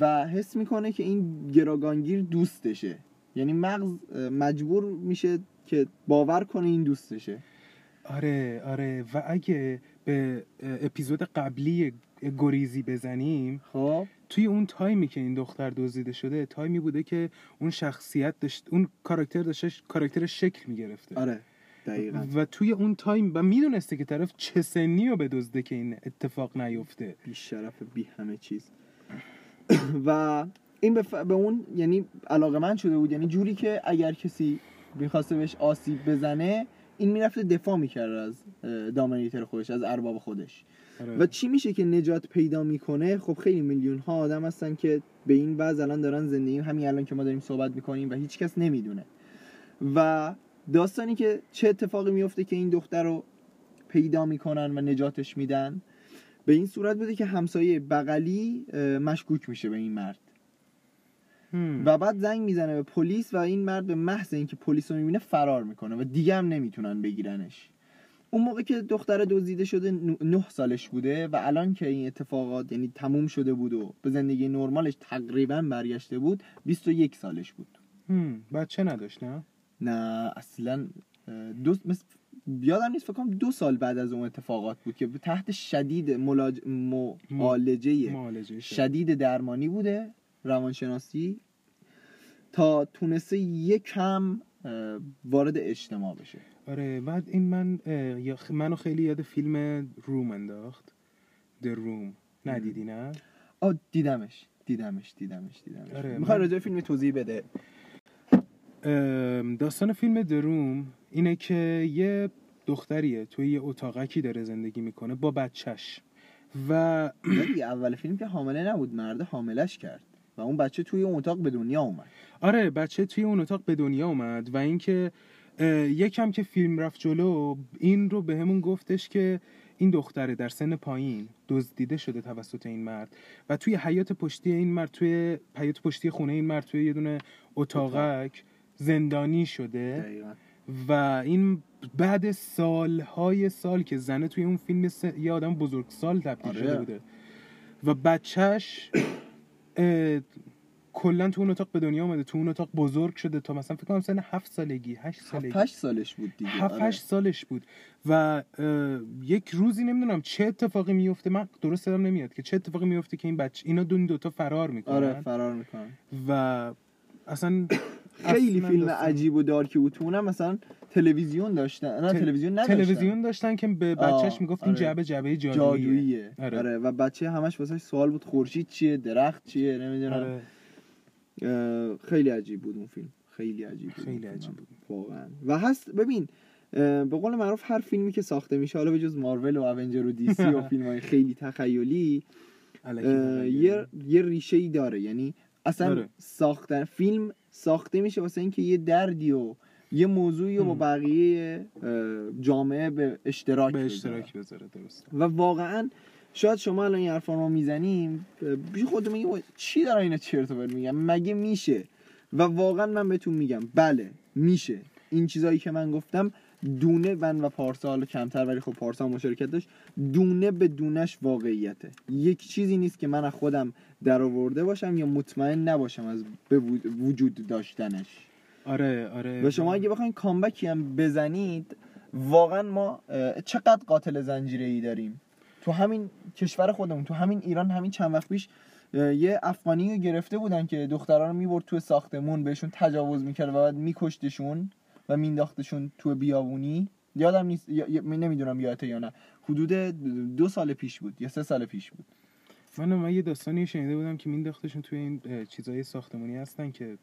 و حس می‌کنه که این گروگانگیر دوستشه. یعنی مغز مجبور میشه که باور کنه این دوستشه. آره آره. و اگه به اپیزود قبلی گریزی بزنیم خب. توی اون تایمی که این دختر دزدیده شده تایمی بوده که اون شخصیت داشت اون کاراکتر داشته کاراکتر شکل می‌گرفته. آره دقیقا. و توی اون تایم و می‌دونسته که طرف چه سنی رو بدزده که این اتفاق نیفته. بی شرف بی همه چیز. و این به, ف... به اون یعنی علاقه من شده بود. یعنی جوری که اگر کسی می‌خواسته بهش آسیب بزنه این می‌رفته دفاع می‌کرد از اه، dominator خودش از ارباب خودش. آره. و چی میشه که نجات پیدا می‌کنه؟ خب خیلی میلیون ها آدم هستن که به این وضع الان دارن زندگی همین الان که ما داریم صحبت می‌کنیم و هیچ کس نمی‌دونه. و داستانی که چه اتفاقی میفته که این دختر رو پیدا می‌کنن و نجاتش میدن به این صورت بوده که همسایه بغلی مشکوک میشه به این مرد. هم. و بعد زنگ می‌زنه به پلیس و این مرد به محض اینکه پلیس رو می‌بینه فرار می‌کنه و دیگه هم نمی‌تونن بگیرنش اون موقع که دختر دزدیده شده نه سالش بوده و الان که این اتفاقات یعنی تموم شده بود و به زندگی نرمالش تقریبا برگشته بود 21 سالش بود هم. بچه نداشت نه نه اصلا دو مثل یادم نیست فکر کنم دو سال بعد از اون اتفاقات بود که تحت شدید ملاج... معالجه معالجه شد. شدید درمانی بوده روانشناسی تا تونسته یکم اه، وارد اجتماع بشه. آره بعد این من منو خیلی یاد فیلم روم انداخت. The Room. ندیدی نه؟ آ دیدمش. دیدمش دیدمش دیدمش. آره، می‌خوای من- راجع فیلم توضیح بده. داستان فیلم دروم اینه که یه دختریه توی یه اتاقکی داره زندگی می‌کنه با بچهش. و اول فیلم که حامله نبود مرد حاملش کرد. و اون بچه توی اون اتاق به دنیا اومد آره بچه توی اون اتاق به دنیا اومد و اینکه یکم که فیلم رفت جلو این رو به همون گفتش که این دختره در سن پایین دزدیده شده توسط این مرد و توی حیات پشتی این مرد توی حیات پشتی خونه این مرد توی یه دونه اتاقک زندانی شده دقیقا و این بعد سالهای سال که زنه توی اون فیلم. یه آدم بزرگ سال تبدیل آره. شده بوده و بچهش کلا تو اون اتاق به دنیا اومده. تو اون اتاق بزرگ شده تا مثلا فکر کنم سن هفت سالگی هشت سالگی. هفت سالش بود دیگه. هفت آره. هشت سالش بود. و یک روزی نمی‌دونم چه اتفاقی میفته من درست دارم نمیاد که چه اتفاقی میفته که این بچه اینا دو دوتا فرار می‌کنن. آره فرار می‌کنن. و اصلا خیلی فیلم عجیب و دارکی بود. تو اونم مثلا تلویزیون داشتن نه تل- تلویزیون نداشتن تلویزیون داشتن که به بچهش می‌گفت این آره. جعبه جعبه جادوییه جادوییه آره. آره. و بچه همش واسه سوال بود خورشید چیه درخت چیه نمی‌دونم آره. خیلی عجیب بود اون فیلم خیلی عجیب بود خیلی. عجیب بود. واقعا و هست ببین به قول معروف هر فیلمی که ساخته میشه حالا به جز مارول و اونجر و دی سی و فیلم های خیلی تخیلی. یه یه ریشه ای داره یعنی اصلا داره. ساختن فیلم ساخته میشه واسه اینکه یه دردی و یه موضوعی رو با. بقیه جامعه به اشتراک به. اشتراک بذاره درست و واقعا شاید شما الان این حرفا رو می‌زنیم پیش خودتون میگیم چی دارن اینا چرت و میگن؟ مگه میشه؟ و واقعا من بهتون میگم بله میشه. این چیزایی که من گفتم دونه من و پارسا حالا کمتر ولی خب پارسا مشارکت داشت دونه به دونش واقعیته. یک چیزی نیست که من از خودم در آورده باشم یا مطمئن نباشم از به وجود داشتنش. آره آره و شما اگه بخواین کامبکی هم بزنید واقعا ما چقدر قاتل زنجیره ای داریم؟ تو همین کشور خودمون تو همین ایران همین چند وقت پیش یه افغانی رو گرفته بودن که دخترها رو می‌برد تو ساختمون بهشون تجاوز می‌کرد و بعد میکشتشون و مینداختشون تو بیابونی. یادم نیست یا... نمی‌دونم یادته یا نه. حدود دو سال پیش بود یا سه سال پیش بود. من من یه داستانی شنیده بودم که مینداختشون توی این چیزای ساختمانی هستن که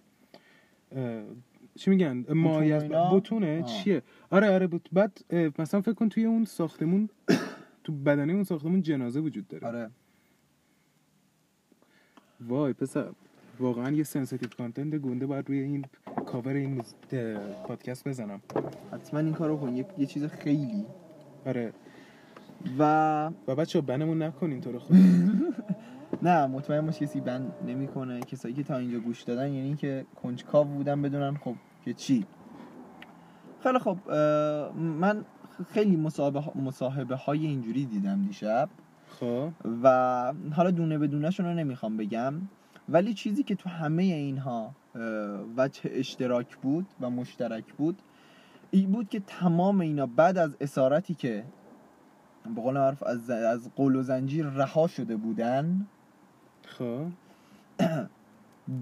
چی میگن؟ مایه از؟ بتونه. چیه؟ آره آره بود بعد مثلا فکر کن توی اون ساختمون تو بدنه اون ساختمون جنازه وجود داره. آره. وای پسر واقعا یه sensitive content گنده باید روی این کاور این پادکست بزنم. حتما این کارو کن. یه, یه چیز خیلی. آره. و و بچه ban مون نکنین تو رو خدا نه مطمئن باش کسی ban نمی‌کنه. کسایی که تا اینجا گوش دادن یعنی که کنجکاو بودن بدونن خب که چی. خیلی خب من خیلی مصاحبه, مصاحبه های اینجوری دیدم دیشب. خب. و حالا دونه به دونه رو نمی‌خوام بگم. ولی چیزی که تو همه اینها وجه اشتراک بود و مشترک بود این بود که تمام اینا بعد از اسارتی که به قول معروف از, از قول و زنجیر رها شده بودن خب.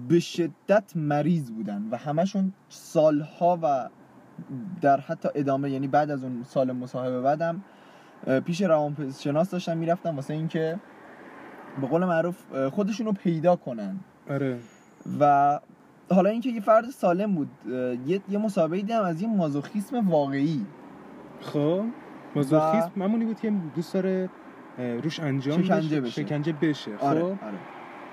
به شدت مریض بودن و همشون سالها و در حتی ادامه یعنی بعد از اون سال مصاحبه بعدم پیش روانشناس داشتن می‌رفتن واسه اینکه به قول معروف خودشون رو پیدا کنن. آره. و حالا اینکه یه فرد سالم بود یه, یه مسابقه دیدم از یه مازوخیسم واقعی. خب. مازوخیسم معمولی بود که دوست داره روش انجام شکنجه بشه. بشه. شکنجه بشه. خب. آره آره.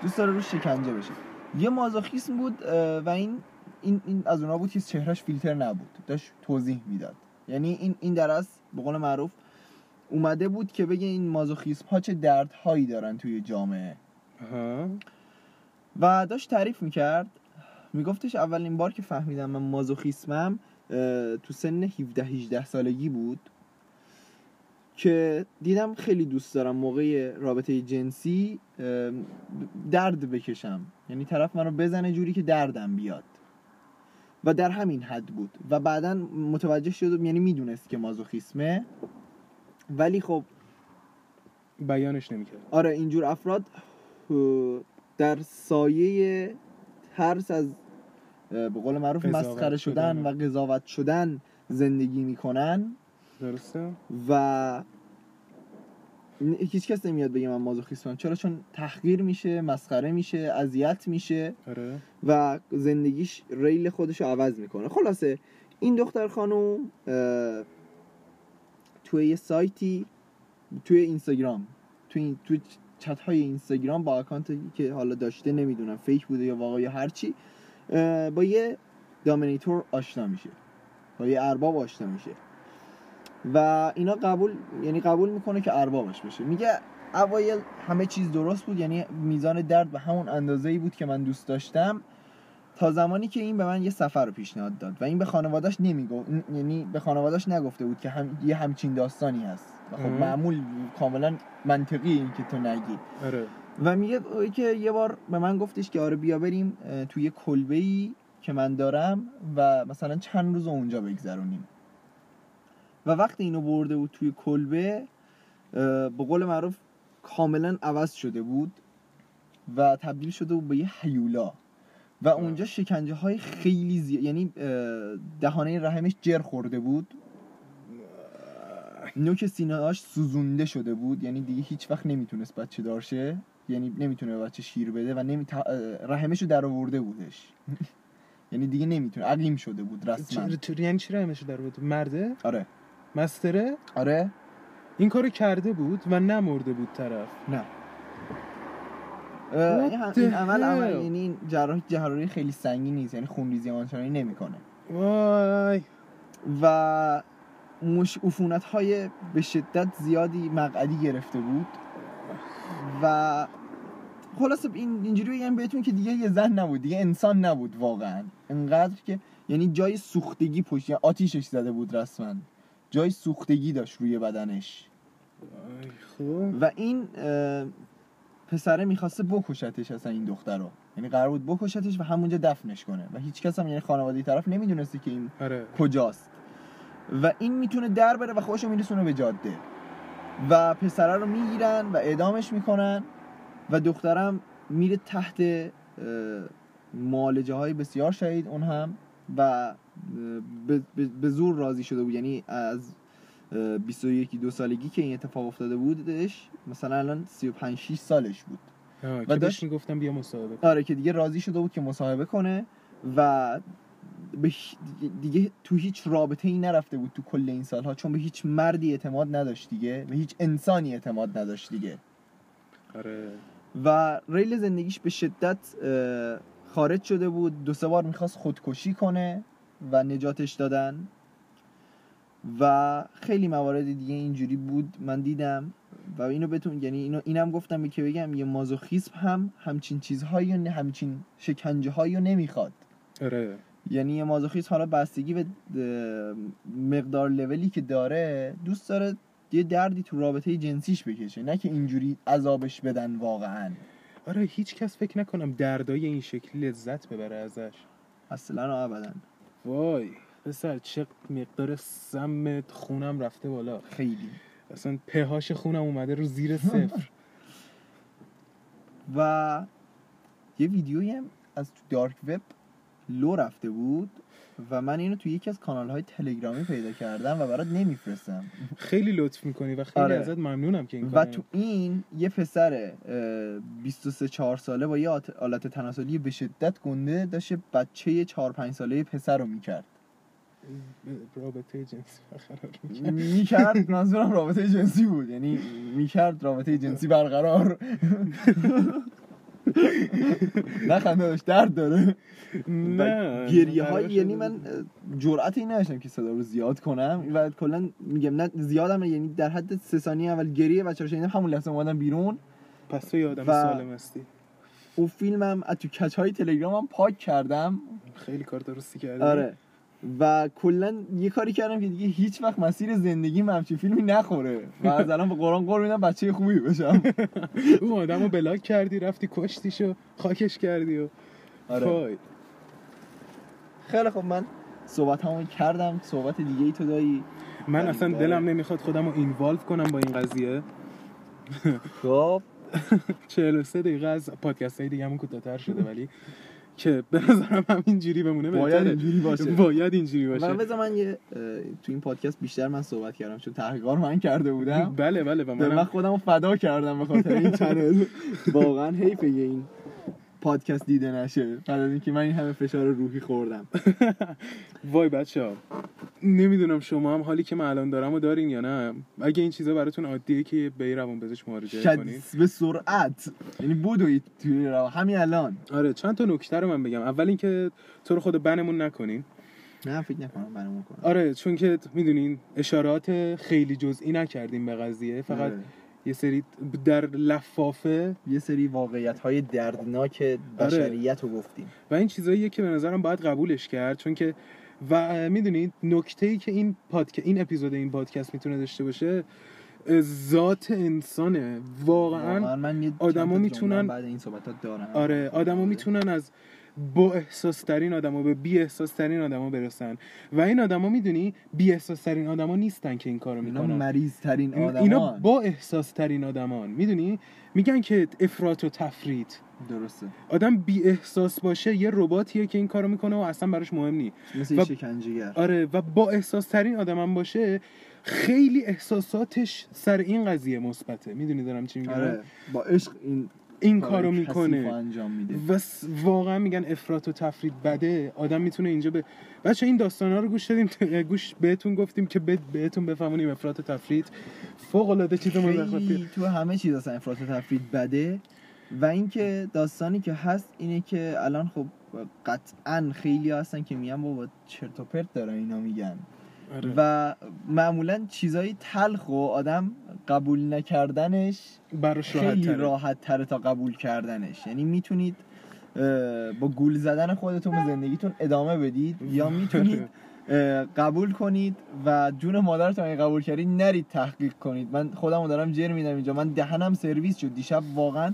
دوست داره روش شکنجه بشه. یه مازوخیسم بود و این این, این از اونها بود که چهرش فیلتر نبود. داشت توضیح می‌داد. یعنی این این درس به قول معروف اومده بود که بگه این مازوخیسم ها چه دردهایی دارن توی جامعه. آها. و داشت تعریف می‌کرد. میگفتش اولین بار که فهمیدم من مازوخیسمم تو سن 17 18 سالگی بود. که دیدم خیلی دوست دارم موقع رابطه جنسی درد بکشم. یعنی طرف منو بزنه جوری که دردم بیاد. و در همین حد بود. و بعدا متوجه شد یعنی می‌دونست که مازوخیسمه. ولی خب بیانش نمی‌کرد. آره اینجور افراد در سایه ترس از به قول معروف مسخره شدن. شدن. و قضاوت شدن زندگی می‌کنن. درسته؟ و هیچ کس نمیاد بگه من مازوخیستم چرا؟ چون تحقیر میشه مسخره میشه اذیت میشه آره. و زندگیش ریل خودش رو عوض می‌کنه. خلاصه این دختر خانوم اه، توی یه سایتی توی اینستاگرام توی توی چت های اینستاگرام با اکانتی که حالا داشته نمی‌دونم فیک بوده یا واقعا یا هرچی اه، با یه دامینیتور آشنا میشه. با یه ارباب آشنا میشه. و اینا قبول یعنی قبول می‌کنه که اربابش بشه میگه اوایل همه چیز درست بود یعنی میزان درد به همون اندازه ای بود که من دوست داشتم. تا زمانی که این به من یه سفر رو پیشنهاد داد و این به خانوادهش نمیگو یعنی به خانوادهش نگفته بود که هم... یه همچین داستانی هست. و خب. معمول کاملا منطقی این که تو نگی. آره. و میگه که یه بار به من گفتش که آره بیا بریم توی کلبه ای که من دارم و مثلا چند روز اونجا بگذرونیم. و وقتی اینو برده بود توی کلبه به قول معروف کاملا عوض شده بود و تبدیل شده بود به یه حیولا و اونجا شکنجه های خیلی زیاد یعنی دهانه رحمش جر خورده بود. نوک سینه هاش سوزونده شده بود. یعنی دیگه هیچ وقت نمی‌تونست بچه دارشه یعنی نمی‌تونه به بچه شیر بده و نمی... رحمش رو در آورده بودش. یعنی دیگه نمی‌تونه. عقیم شده بود رسما. یعنی چی رحمش در بود؟ مرده؟ آره. مستره آره. این کارو کرده بود و نمرده بود طرف. نه. What این عمل عمل؟ یعنی این جراحی جراحی خیلی سنگین نیست. یعنی خونریزی آنچنانی نمی‌کنه. وای. و مش عفونت های به شدت زیادی مقعدی گرفته بود. و خلاصه این اینجوری بگم بهتون که دیگه یه زن نبود. دیگه انسان نبود واقعا. انقدر که یعنی جای سوختگی پشت یعنی آتیشش زده بود رسما. جای سوختگی داشت روی بدنش. و این پسره می‌خواسته بکشتش اصلا این دختر رو. یعنی قرار بود بکشتش و همونجا دفنش کنه. و هیچ کس هم یعنی خانواده طرف نمی‌دونسته که این آره. کجاست. و این می‌تونه در بره و خودشو میرسونه به جاده. و پسره رو می‌گیرن و اعدامش می‌کنن و دخترم میره تحت معالجه های بسیار شدید. اون هم و به- زور راضی شده بود. یعنی از اه، 21 دو سالگی که این اتفاق افتاده بودش مثلا الان 35 6 سالش بود. آه، و داشت- می‌گفتم بیا مصاحبه کن. آره که دیگه راضی شده بود که مصاحبه کنه و به دیگه تو هیچ رابطه ای نرفته بود تو کل این سالها چون به هیچ مردی اعتماد نداشت دیگه به هیچ انسانی اعتماد نداشت دیگه. آره. و ریل زندگیش به شدت خارج شده بود دو سه بار می‌خواست خودکشی کنه و نجاتش دادن. و خیلی موارد دیگه اینجوری بود من دیدم. و اینو بهتون یعنی اینو اینم گفتم که بگم یه مازوخیسم هم همچین چیزهایی و همچین شکنجه هایی رو نمی‌خواد. آره. یعنی یه مازوخیست حالا بستگی به مقدار لولی که داره دوست داره یه دردی تو رابطه جنسیش بکشه نه که اینجوری عذابش بدن واقعا. آره هیچ کس فکر نکنم دردای این شکلی لذت ببره ازش. اصلا ابدا. وای پسر چه مقدار سم خونم رفته بالا. خیلی. اصلا پهاش خونم اومده رو زیر صفر. و یه ویدیویی هم از تو دارک وب لو رفته بود. و من اینو تو یکی از کانال های تلگرامی پیدا کردم و برات نمیفرستم خیلی لطف می‌کنی و خیلی آره. ازت ممنونم که این و تو این یه پسر 23 4 ساله با یه آلت تناسلی به شدت گنده داشت بچه 4 5 ساله پسر رو می‌کرد رابطه جنسی برقرار می‌کرد. می‌کرد منظورم رابطه جنسی بود یعنی می‌کرد رابطه جنسی برقرار نه خنده داشت درد داره نه گریه های یعنی من جرأت این نداشتم که صدا رو زیاد کنم. و کلا میگم نه زیادم یعنی در حد سه ثانیه اول گریه بچه رو شنیدم همون لحظه اومدم بیرون. پس تو و- سالم هستی. اون فیلمم از تو کچ های تلگرامم پاک کردم. خیلی کار درستی کردی. آره. و کلا یه کاری کردم که دیگه هیچ وقت مسیر زندگی همچین فیلمی نخوره. و از الان به قرآن قول میدم بچه خوبی بشم. اون آدم رو بلاک کردی رفتی کشتیشو خاکش کردی و آره. خیلی خب من صحبت همون کردم صحبت دیگه ای تو داری. من اصلا داره. دلم نمی‌خواد خودم رو اینوالو کنم با این قضیه. خب. 43 دقیقه از پادکست های دیگه همون کوتاه‌تر شده ولی که به نظرم همینجوری بمونه باید. اینجوری باشه. باید اینجوری من باشه بذار من یه تو این پادکست بیشتر من صحبت کردم چون تحقیقات من کرده بودم. بله بله و من منم خودم فدا کردم به خاطر این چنل واقعا حیفه این. پادکست دیده نشه. بعد از اینکه من این همه فشار روحی خوردم. وای بچه ها نمی‌دونم شما هم حالی که من الان دارم و دارین یا نه. اگه این چیزا براتون عادیه که به روان پزشک مراجعه کنید به سرعت. یعنی بدوید توی راه همین الان. آره چند تا نکته رو من بگم. اول اینکه تو رو خود بنمون نکنین. نه فکر نکنم برامون کنم. آره چون که می‌دونین اشارات خیلی جزئی نکردیم به قضیه. فقط آره. یه سری در لفافه یه سری واقعیت های دردناک بشریت رو گفتیم. و این چیزاییه که به نظرم باید قبولش کرد چون که و می‌دونید نکته ای که این پادک... این اپیزود این پادکست می‌تونه داشته باشه ذات انسانه. واقعا واقعا من آدما میتونن- بعد این صحبتات دارم. آره آدما می‌تونن از با احساس ترین آدما به بی احساس ترین آدما برسن. و این آدما می‌دونی بی احساس ترین آدما نیستن که این کارو اینا می‌کنن. مریض ترین اینا آدمان با احساس ترین آدمان می‌دونی؟ میگن که افراط و تفرید. درسته. آدم بی احساس باشه یه رباتیه که این کارو می‌کنه و اصلا براش مهم نیست. مثل و- یه شکنجهگر. آره و با احساس ترین آدمم باشه خیلی احساساتش سر این قضیه مثبته. می‌دونی دارم چی میگم؟ آره با عشق این این کار کارو می‌کنه. انجام میده. و س- واقعا میگن افراط و تفرید بده. آدم می‌تونه اینجا به بچه این داستانا رو گوش دادیم. گوش بهتون گفتیم که به- بهتون بفهمونیم افراط و تفرید. فوق العاده چیز خیلی تو همه چیز اصلا افراط و تفرید بده. و اینکه داستانی که هست اینه که الان خب قطعا خیلی هستن که میگن بابا چرت و پرت دارن اینا میگن. آره. و معمولا چیزای تلخ و آدم قبول نکردنش براش راحت خیلی. راحت تره تا قبول کردنش. یعنی می‌تونید با گول زدن خودتون به زندگیتون ادامه بدید یا می‌تونید قبول کنید و جون مادرتون اگه قبول کردید نرید تحقیق کنید. من خودمو دارم جر میدم اینجا. من دهنم سرویس شد. دیشب واقعا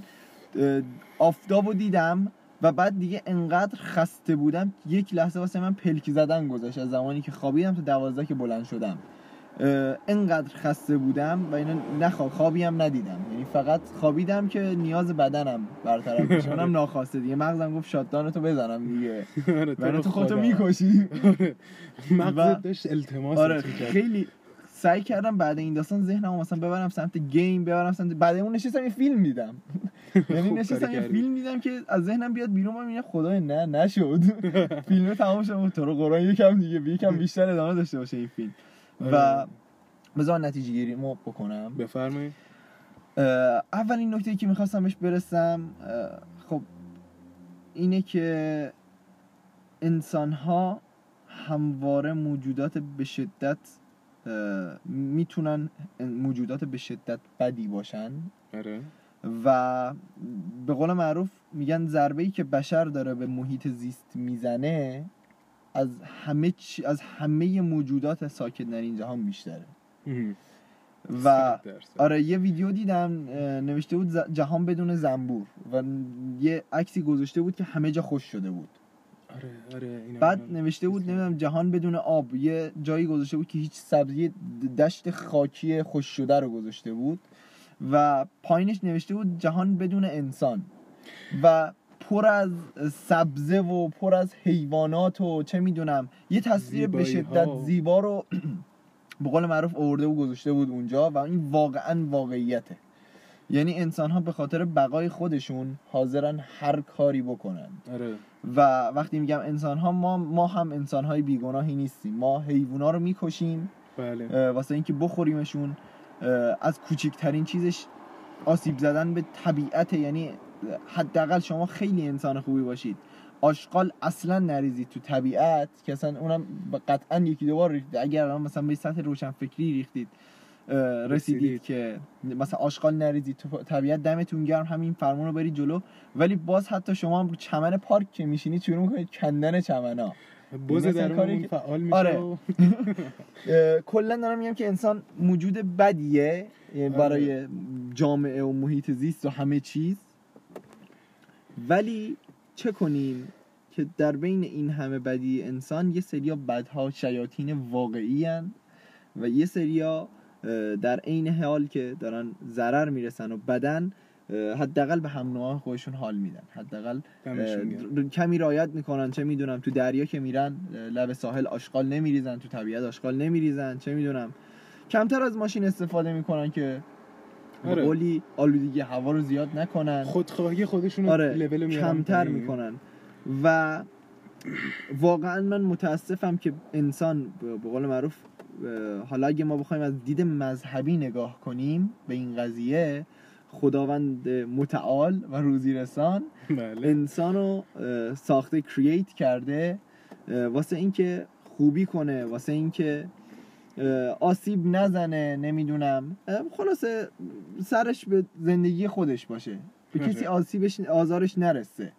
اه، آفتابو دیدم. و بعد دیگه انقدر خسته بودم یک لحظه واسه من پلکی زدن گذاشت. از زمانی که خوابیدم تا دوازده که بلند شدم. انقدر خسته بودم و اینو نخواب خوابی هم ندیدم. یعنی فقط خوابیدم که نیاز بدنم برطرف بشه. اونم ناخواسته دیگه. مغزم گفت شاتدان تو بزنم دیگه. آره تو خودتو. می‌کشی. آره. مغزت داشت التماس آره. خیلی سعی کردم بعد این داستان ذهنم مثلا ببرم سمت گیم ببرم سمت بعد اون نشستم یه فیلم دیدم. یعنی نشستم یه. فیلم دیدم که از ذهنم بیاد بیرون من میگم خدای نه نشد. فیلم تمام شد تو رو قرآن یکم دیگه یکم بیشتر ادامه داشته باشه این فیلم. و آره. بذار نتیجه گیری مو بکنم. بفرمایید. اولین نکته که می‌خواستم بهش برسم خب اینه که انسان ها همواره موجودات به شدت می‌تونن موجودات به شدت بدی باشن. آره. و به قول معروف میگن ضربه ای که بشر داره به محیط زیست می‌زنه از همه چی- از همه موجودات ساکن در این جهان بیشتره. و. آره یه ویدیو دیدم نوشته بود جهان بدون زنبور و یه عکسی گذاشته بود که همه جا خوش شده بود آره آره اینا بعد نوشته بود نمی‌دونم جهان بدون آب یه جایی گذاشته بود که هیچ سبزی دشت خاکی خوش شده رو گذاشته بود و پایینش نوشته بود جهان بدون انسان و پر از سبزه و پر از حیوانات و چه می‌دونم یه تصویر به. شدت زیبا رو به قول معروف آورده و گذاشته بود اونجا و این واقعا واقعیته. یعنی انسان ها به خاطر بقای خودشون حاضرن هر کاری بکنن. آره. و وقتی میگم انسان ها ما ما هم انسان های بیگناهی نیستیم. ما حیوونا رو می‌کشیم بله. واسه اینکه بخوریمشون. از کوچکترین چیزش آسیب زدن به طبیعت یعنی حداقل شما خیلی انسان خوبی باشید. آشغال اصلا نریزید تو طبیعت که اصلا اونم قطعا یکی دو بار ریختید اگر الان مثلا به سطح روشنفکری ریختید رسیدید. رسیدید. که مثلا آشغال نریزید تو طبیعت دمتون گرم همین فرمون رو برید جلو. ولی باز حتی شما هم رو چمن پارک که میشینید شروع می‌کنید کندن چمنا بز مثل در کاری اون که- فعال میشه آره. و- کلا دارم میگم که انسان موجود بدیه یعنی آره. برای جامعه و محیط زیست و همه چیز ولی چه کنیم که در بین این همه بدی انسان یه سریا بدها شیاطین واقعی هن و یه سریا در عین حال که دارن ضرر می‌رسن و بدن حداقل به هم نوع خودشون حال میدن. حداقل کمی رایت می‌کنن چه می‌دونم تو دریا که میرن لب ساحل آشغال نمیریزن تو طبیعت آشغال نمیریزن چه می‌دونم. کمتر از ماشین استفاده می‌کنن که آره. قولی آلودگی هوا رو زیاد نکنن. خودخواهی خودشون رو آره لول کمتر. می‌کنن. و واقعا من متاسفم که انسان به قول معروف حالا اگه ما بخوایم از دید مذهبی نگاه کنیم به این قضیه خداوند متعال و روزی رسان بله. انسان رو ساخته کرییت کرده واسه اینکه خوبی کنه واسه اینکه آسیب نزنه نمی‌دونم. خلاصه سرش به زندگی خودش باشه. به کسی آره. آسیبش آزارش نرسه.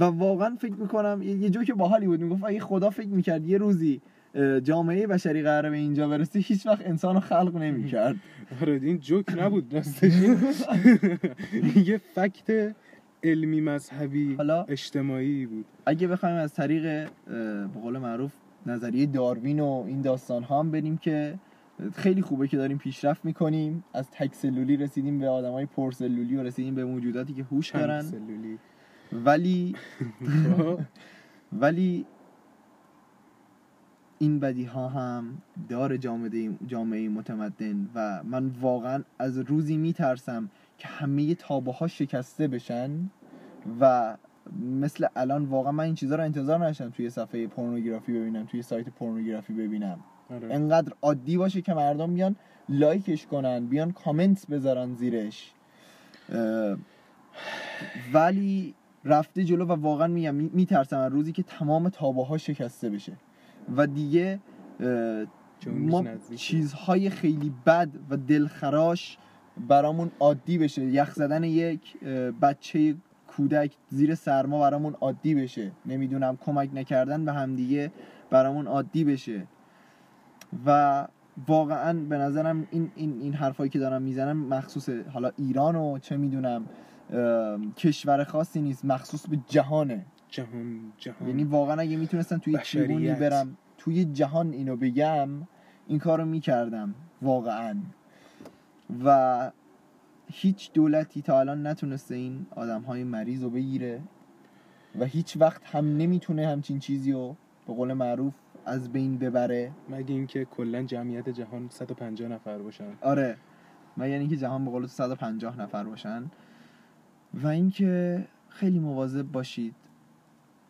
و واقعا فکر می‌کنم یه یه جوک باحالی بود می‌گفت اگه خدا فکر می‌کرد یه روزی جامعه بشری قراره به اینجا برسه هیچ وقت انسان رو خلق نمی‌کرد. آره این جوک نبود راستش. یه فکت علمی مذهبی حالا- اجتماعی بود. اگه بخوایم از طریق به قول معروف نظریه داروین و این داستان ها هم بریم که خیلی خوبه که داریم پیشرفت می‌کنیم. از تک سلولی رسیدیم به آدم های پرسلولی و رسیدیم به موجوداتی که هوش دارن. ولی خب، ولی این بدی ها هم داره جامعه جامعه متمدن و من واقعا از روزی میترسم که همه تابه ها شکسته بشن و مثل الان واقعا من این چیزها رو انتظار نداشتم توی صفحه پورنوگرافی ببینم توی سایت پورنوگرافی ببینم. آره. انقدر عادی باشه که مردم بیان لایکش کنن بیان کامنت بذارن زیرش. ولی رفته جلو و واقعا میگم می- میترسم از روزی که تمام تابه ها شکسته بشه. و دیگه ما. چیزهای خیلی بد و دلخراش برامون عادی بشه. یخ زدن یک بچه کودک زیر سرما برامون عادی بشه. نمی‌دونم کمک نکردن به همدیگه برامون عادی بشه. و واقعا به نظرم این این این حرفایی که دارم می‌زنم مخصوص حالا ایران و چه می‌دونم کشور خاصی نیست مخصوص به جهانه. جهان جهان یعنی واقعا اگه می‌تونستم توی. تریبونی برم توی جهان اینو بگم این کارو می‌کردم واقعا. و هیچ دولتی تا الان نتونسته این آدم های مریض رو بگیره و هیچ وقت هم نمی‌تونه همچین چیزی رو به قول معروف از بین ببره. مگه اینکه کلا جمعیت جهان 150 نفر باشن؟ آره. و یعنی که جهان به قول تو 150 نفر باشن؟ و اینکه خیلی مواظب باشید.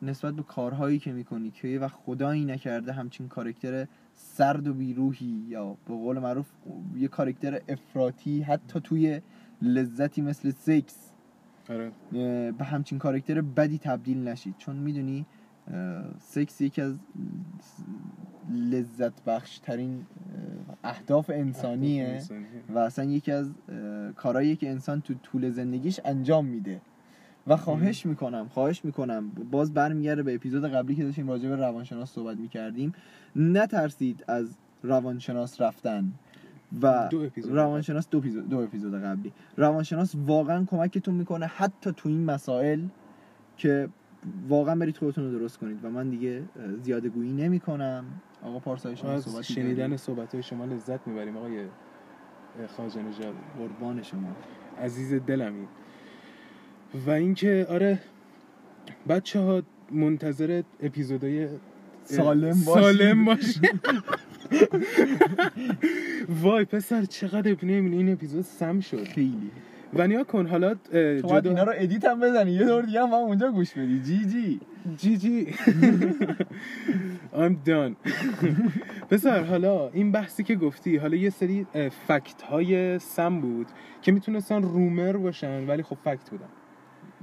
نسبت به کارهایی که می‌کنی که یه وقت خدایی نکرده همچین کارکتر سرد و بیروحی یا به قول معروف یه کارکتر افراطی حتی توی لذتی مثل سکس آره. به همچین کارکتر بدی تبدیل نشید چون می‌دونی سکس یکی از لذت بخش ترین اهداف انسانیه انسانیه. و اصلا یکی از اه، کارهاییه که انسان تو طول زندگیش انجام میده. و خواهش می‌کنم خواهش می‌کنم. باز برمیگرده به اپیزود قبلی که داشتیم راجع به روانشناس صحبت می‌کردیم. نترسید از روانشناس رفتن و دو اپیزود روانشناس دو اپیزود دو اپیزود قبلی. روانشناس واقعا کمکتون می‌کنه حتی تو این مسائل که واقعا برید خودتون رو درست کنید. و من دیگه زیاده گویی نمی کنم آقا پارسای شما از صحبتی شنیدن؟ صحبت های شما لذت می‌بریم. آقای خواجه نژاد. قربان شما. عزیز دلمی و اینکه آره بچه ها منتظر اپیزودهای سالم باشید. سالم باش وای پسر چقدر اپ نمی‌بینی این اپیزود سم شد. خیلی. و نیا کن حالا باید اینا جدا رو edit هم بزنی. یه دور دیگه هم, اونجا گوش بدی. جی جی. جی جی. I'm done. پسر حالا این بحثی که گفتی حالا یه سری فکت های سم بود که می‌تونستن رومر باشن ولی خب فکت بودن.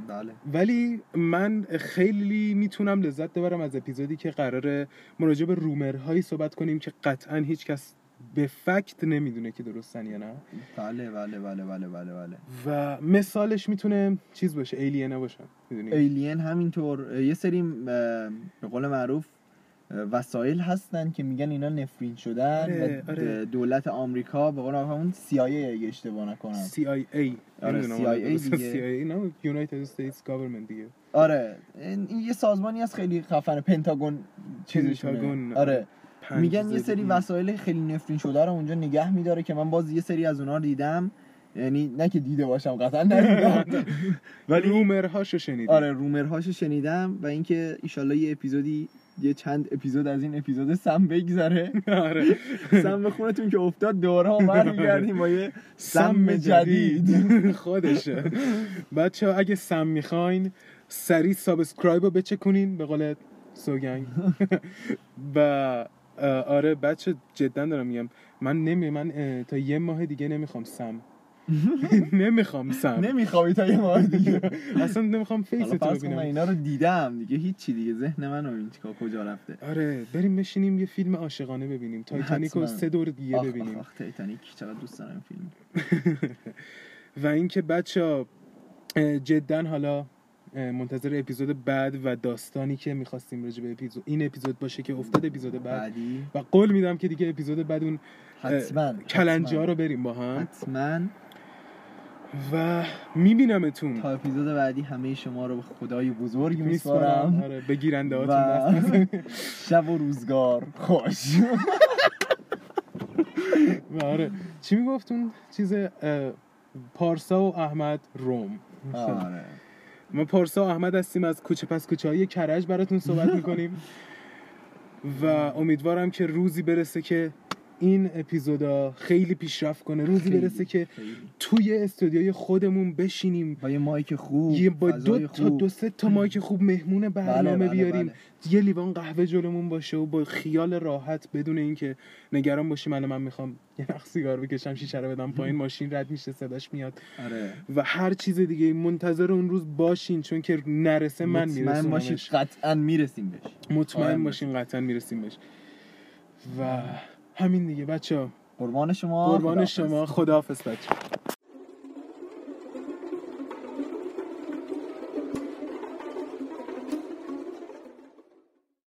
بله. ولی من خیلی می‌تونم لذت ببرم از اپیزودی که قراره مراجع به رومرهایی صحبت کنیم که قطعا هیچ کس به فکت نمی‌دونه که درستن یا نه. بله بله بله بله بله بله. و مثالش می‌تونه چیز باشه ایلینا باشن می‌دونی؟ ایلین همینطور یه سری به قول معروف وسایل هستن که میگن اینا نفرین شدن آره، آره. دولت آمریکا به قول همون CIA اگه اشتباه نکنم. CIA آره، نمی‌دونم CIA دیگه. CIA نه United States Government دیگه. آره این یه سازمانی از خیلی خفن پنتاگون پنتاگون، آره. پنج میگن یه. سری وسایل خیلی نفرین شده رو اونجا نگه میداره که من باز یه سری از اونا رو دیدم. یعنی نه که دیده باشم قطعا ندیدم ولی رومرهاشو شنیدی. آره رومرهاشو شنیدم و اینکه ایشالله یه اپیزودی یه چند اپیزود از این اپیزود سم بگذره. آره. سم خونتون که افتاد دوره ها برمیگردیم با یه سم جدید. خودشه. بچه ها اگه سم می‌خواین سریع subscribe رو بچکونین به قول سوگنگ. و آره بچه جدا دارم میگم. من نمی من تا یه ماه دیگه نمی‌خوام سم نمی‌خوام سم. نمیخوابی تا یه ماه دیگه. اصلا نمی‌خوام فیس تو کن من ببینم اینا رو دیدم دیگه هیچی دیگه. ذهن من رو این کجا رفته؟ آره بریم بشینیم یه فیلم عاشقانه ببینیم. تایتانیک رو. سه دور دیگه ببینیم. آخ، تایتانیک. چقدر دوست دارم این فیلم. و اینکه بچه جدا حالا منتظر اپیزود بعد و داستانی که می‌خواستیم راجع به اپیزود این اپیزود باشه که افتاد اپیزود بعد. بعدی؟ و قول میدم که دیگه اپیزود بعد اون ها حتما. رو بریم با هم. حتما. و میبینمتون. تا اپیزود بعدی همه شما رو به خدای بزرگ میسپارم آره به گیرنده هاتون. شب و روزگار. خوش. و آره چی میگفتون؟ چیز پارسا و احمد روم. آره. ما پارسا و احمد هستیم از کوچه پس کوچه های کرج براتون صحبت می‌کنیم. و امیدوارم که روزی برسه که این اپیزودا خیلی پیشرفت کنه. روزی خیلی، برسه که خیلی. توی استودیوی خودمون بشینیم. با یه مایک خوب یه با دو تا. دو سه تا مایک خوب مهمون برنامه بله، بیاریم. بله. یه لیوان قهوه جلومون باشه و با خیال راحت بدون اینکه نگران باشیم. الان من می‌خوام یه نخ سیگار بکشم شیشه رو بدم پایین. ماشین رد میشه صداش میاد. آره. و هر چیز دیگه منتظر اون روز باشین چون که نرسه من مطمئن میرسونمش. باشید قطعا می‌رسیم بهش. مطمئن باشین قطعا می‌رسیم بهش. و همین دیگه بچه ها قربان شما. قربان. شما. خداحافظ بچه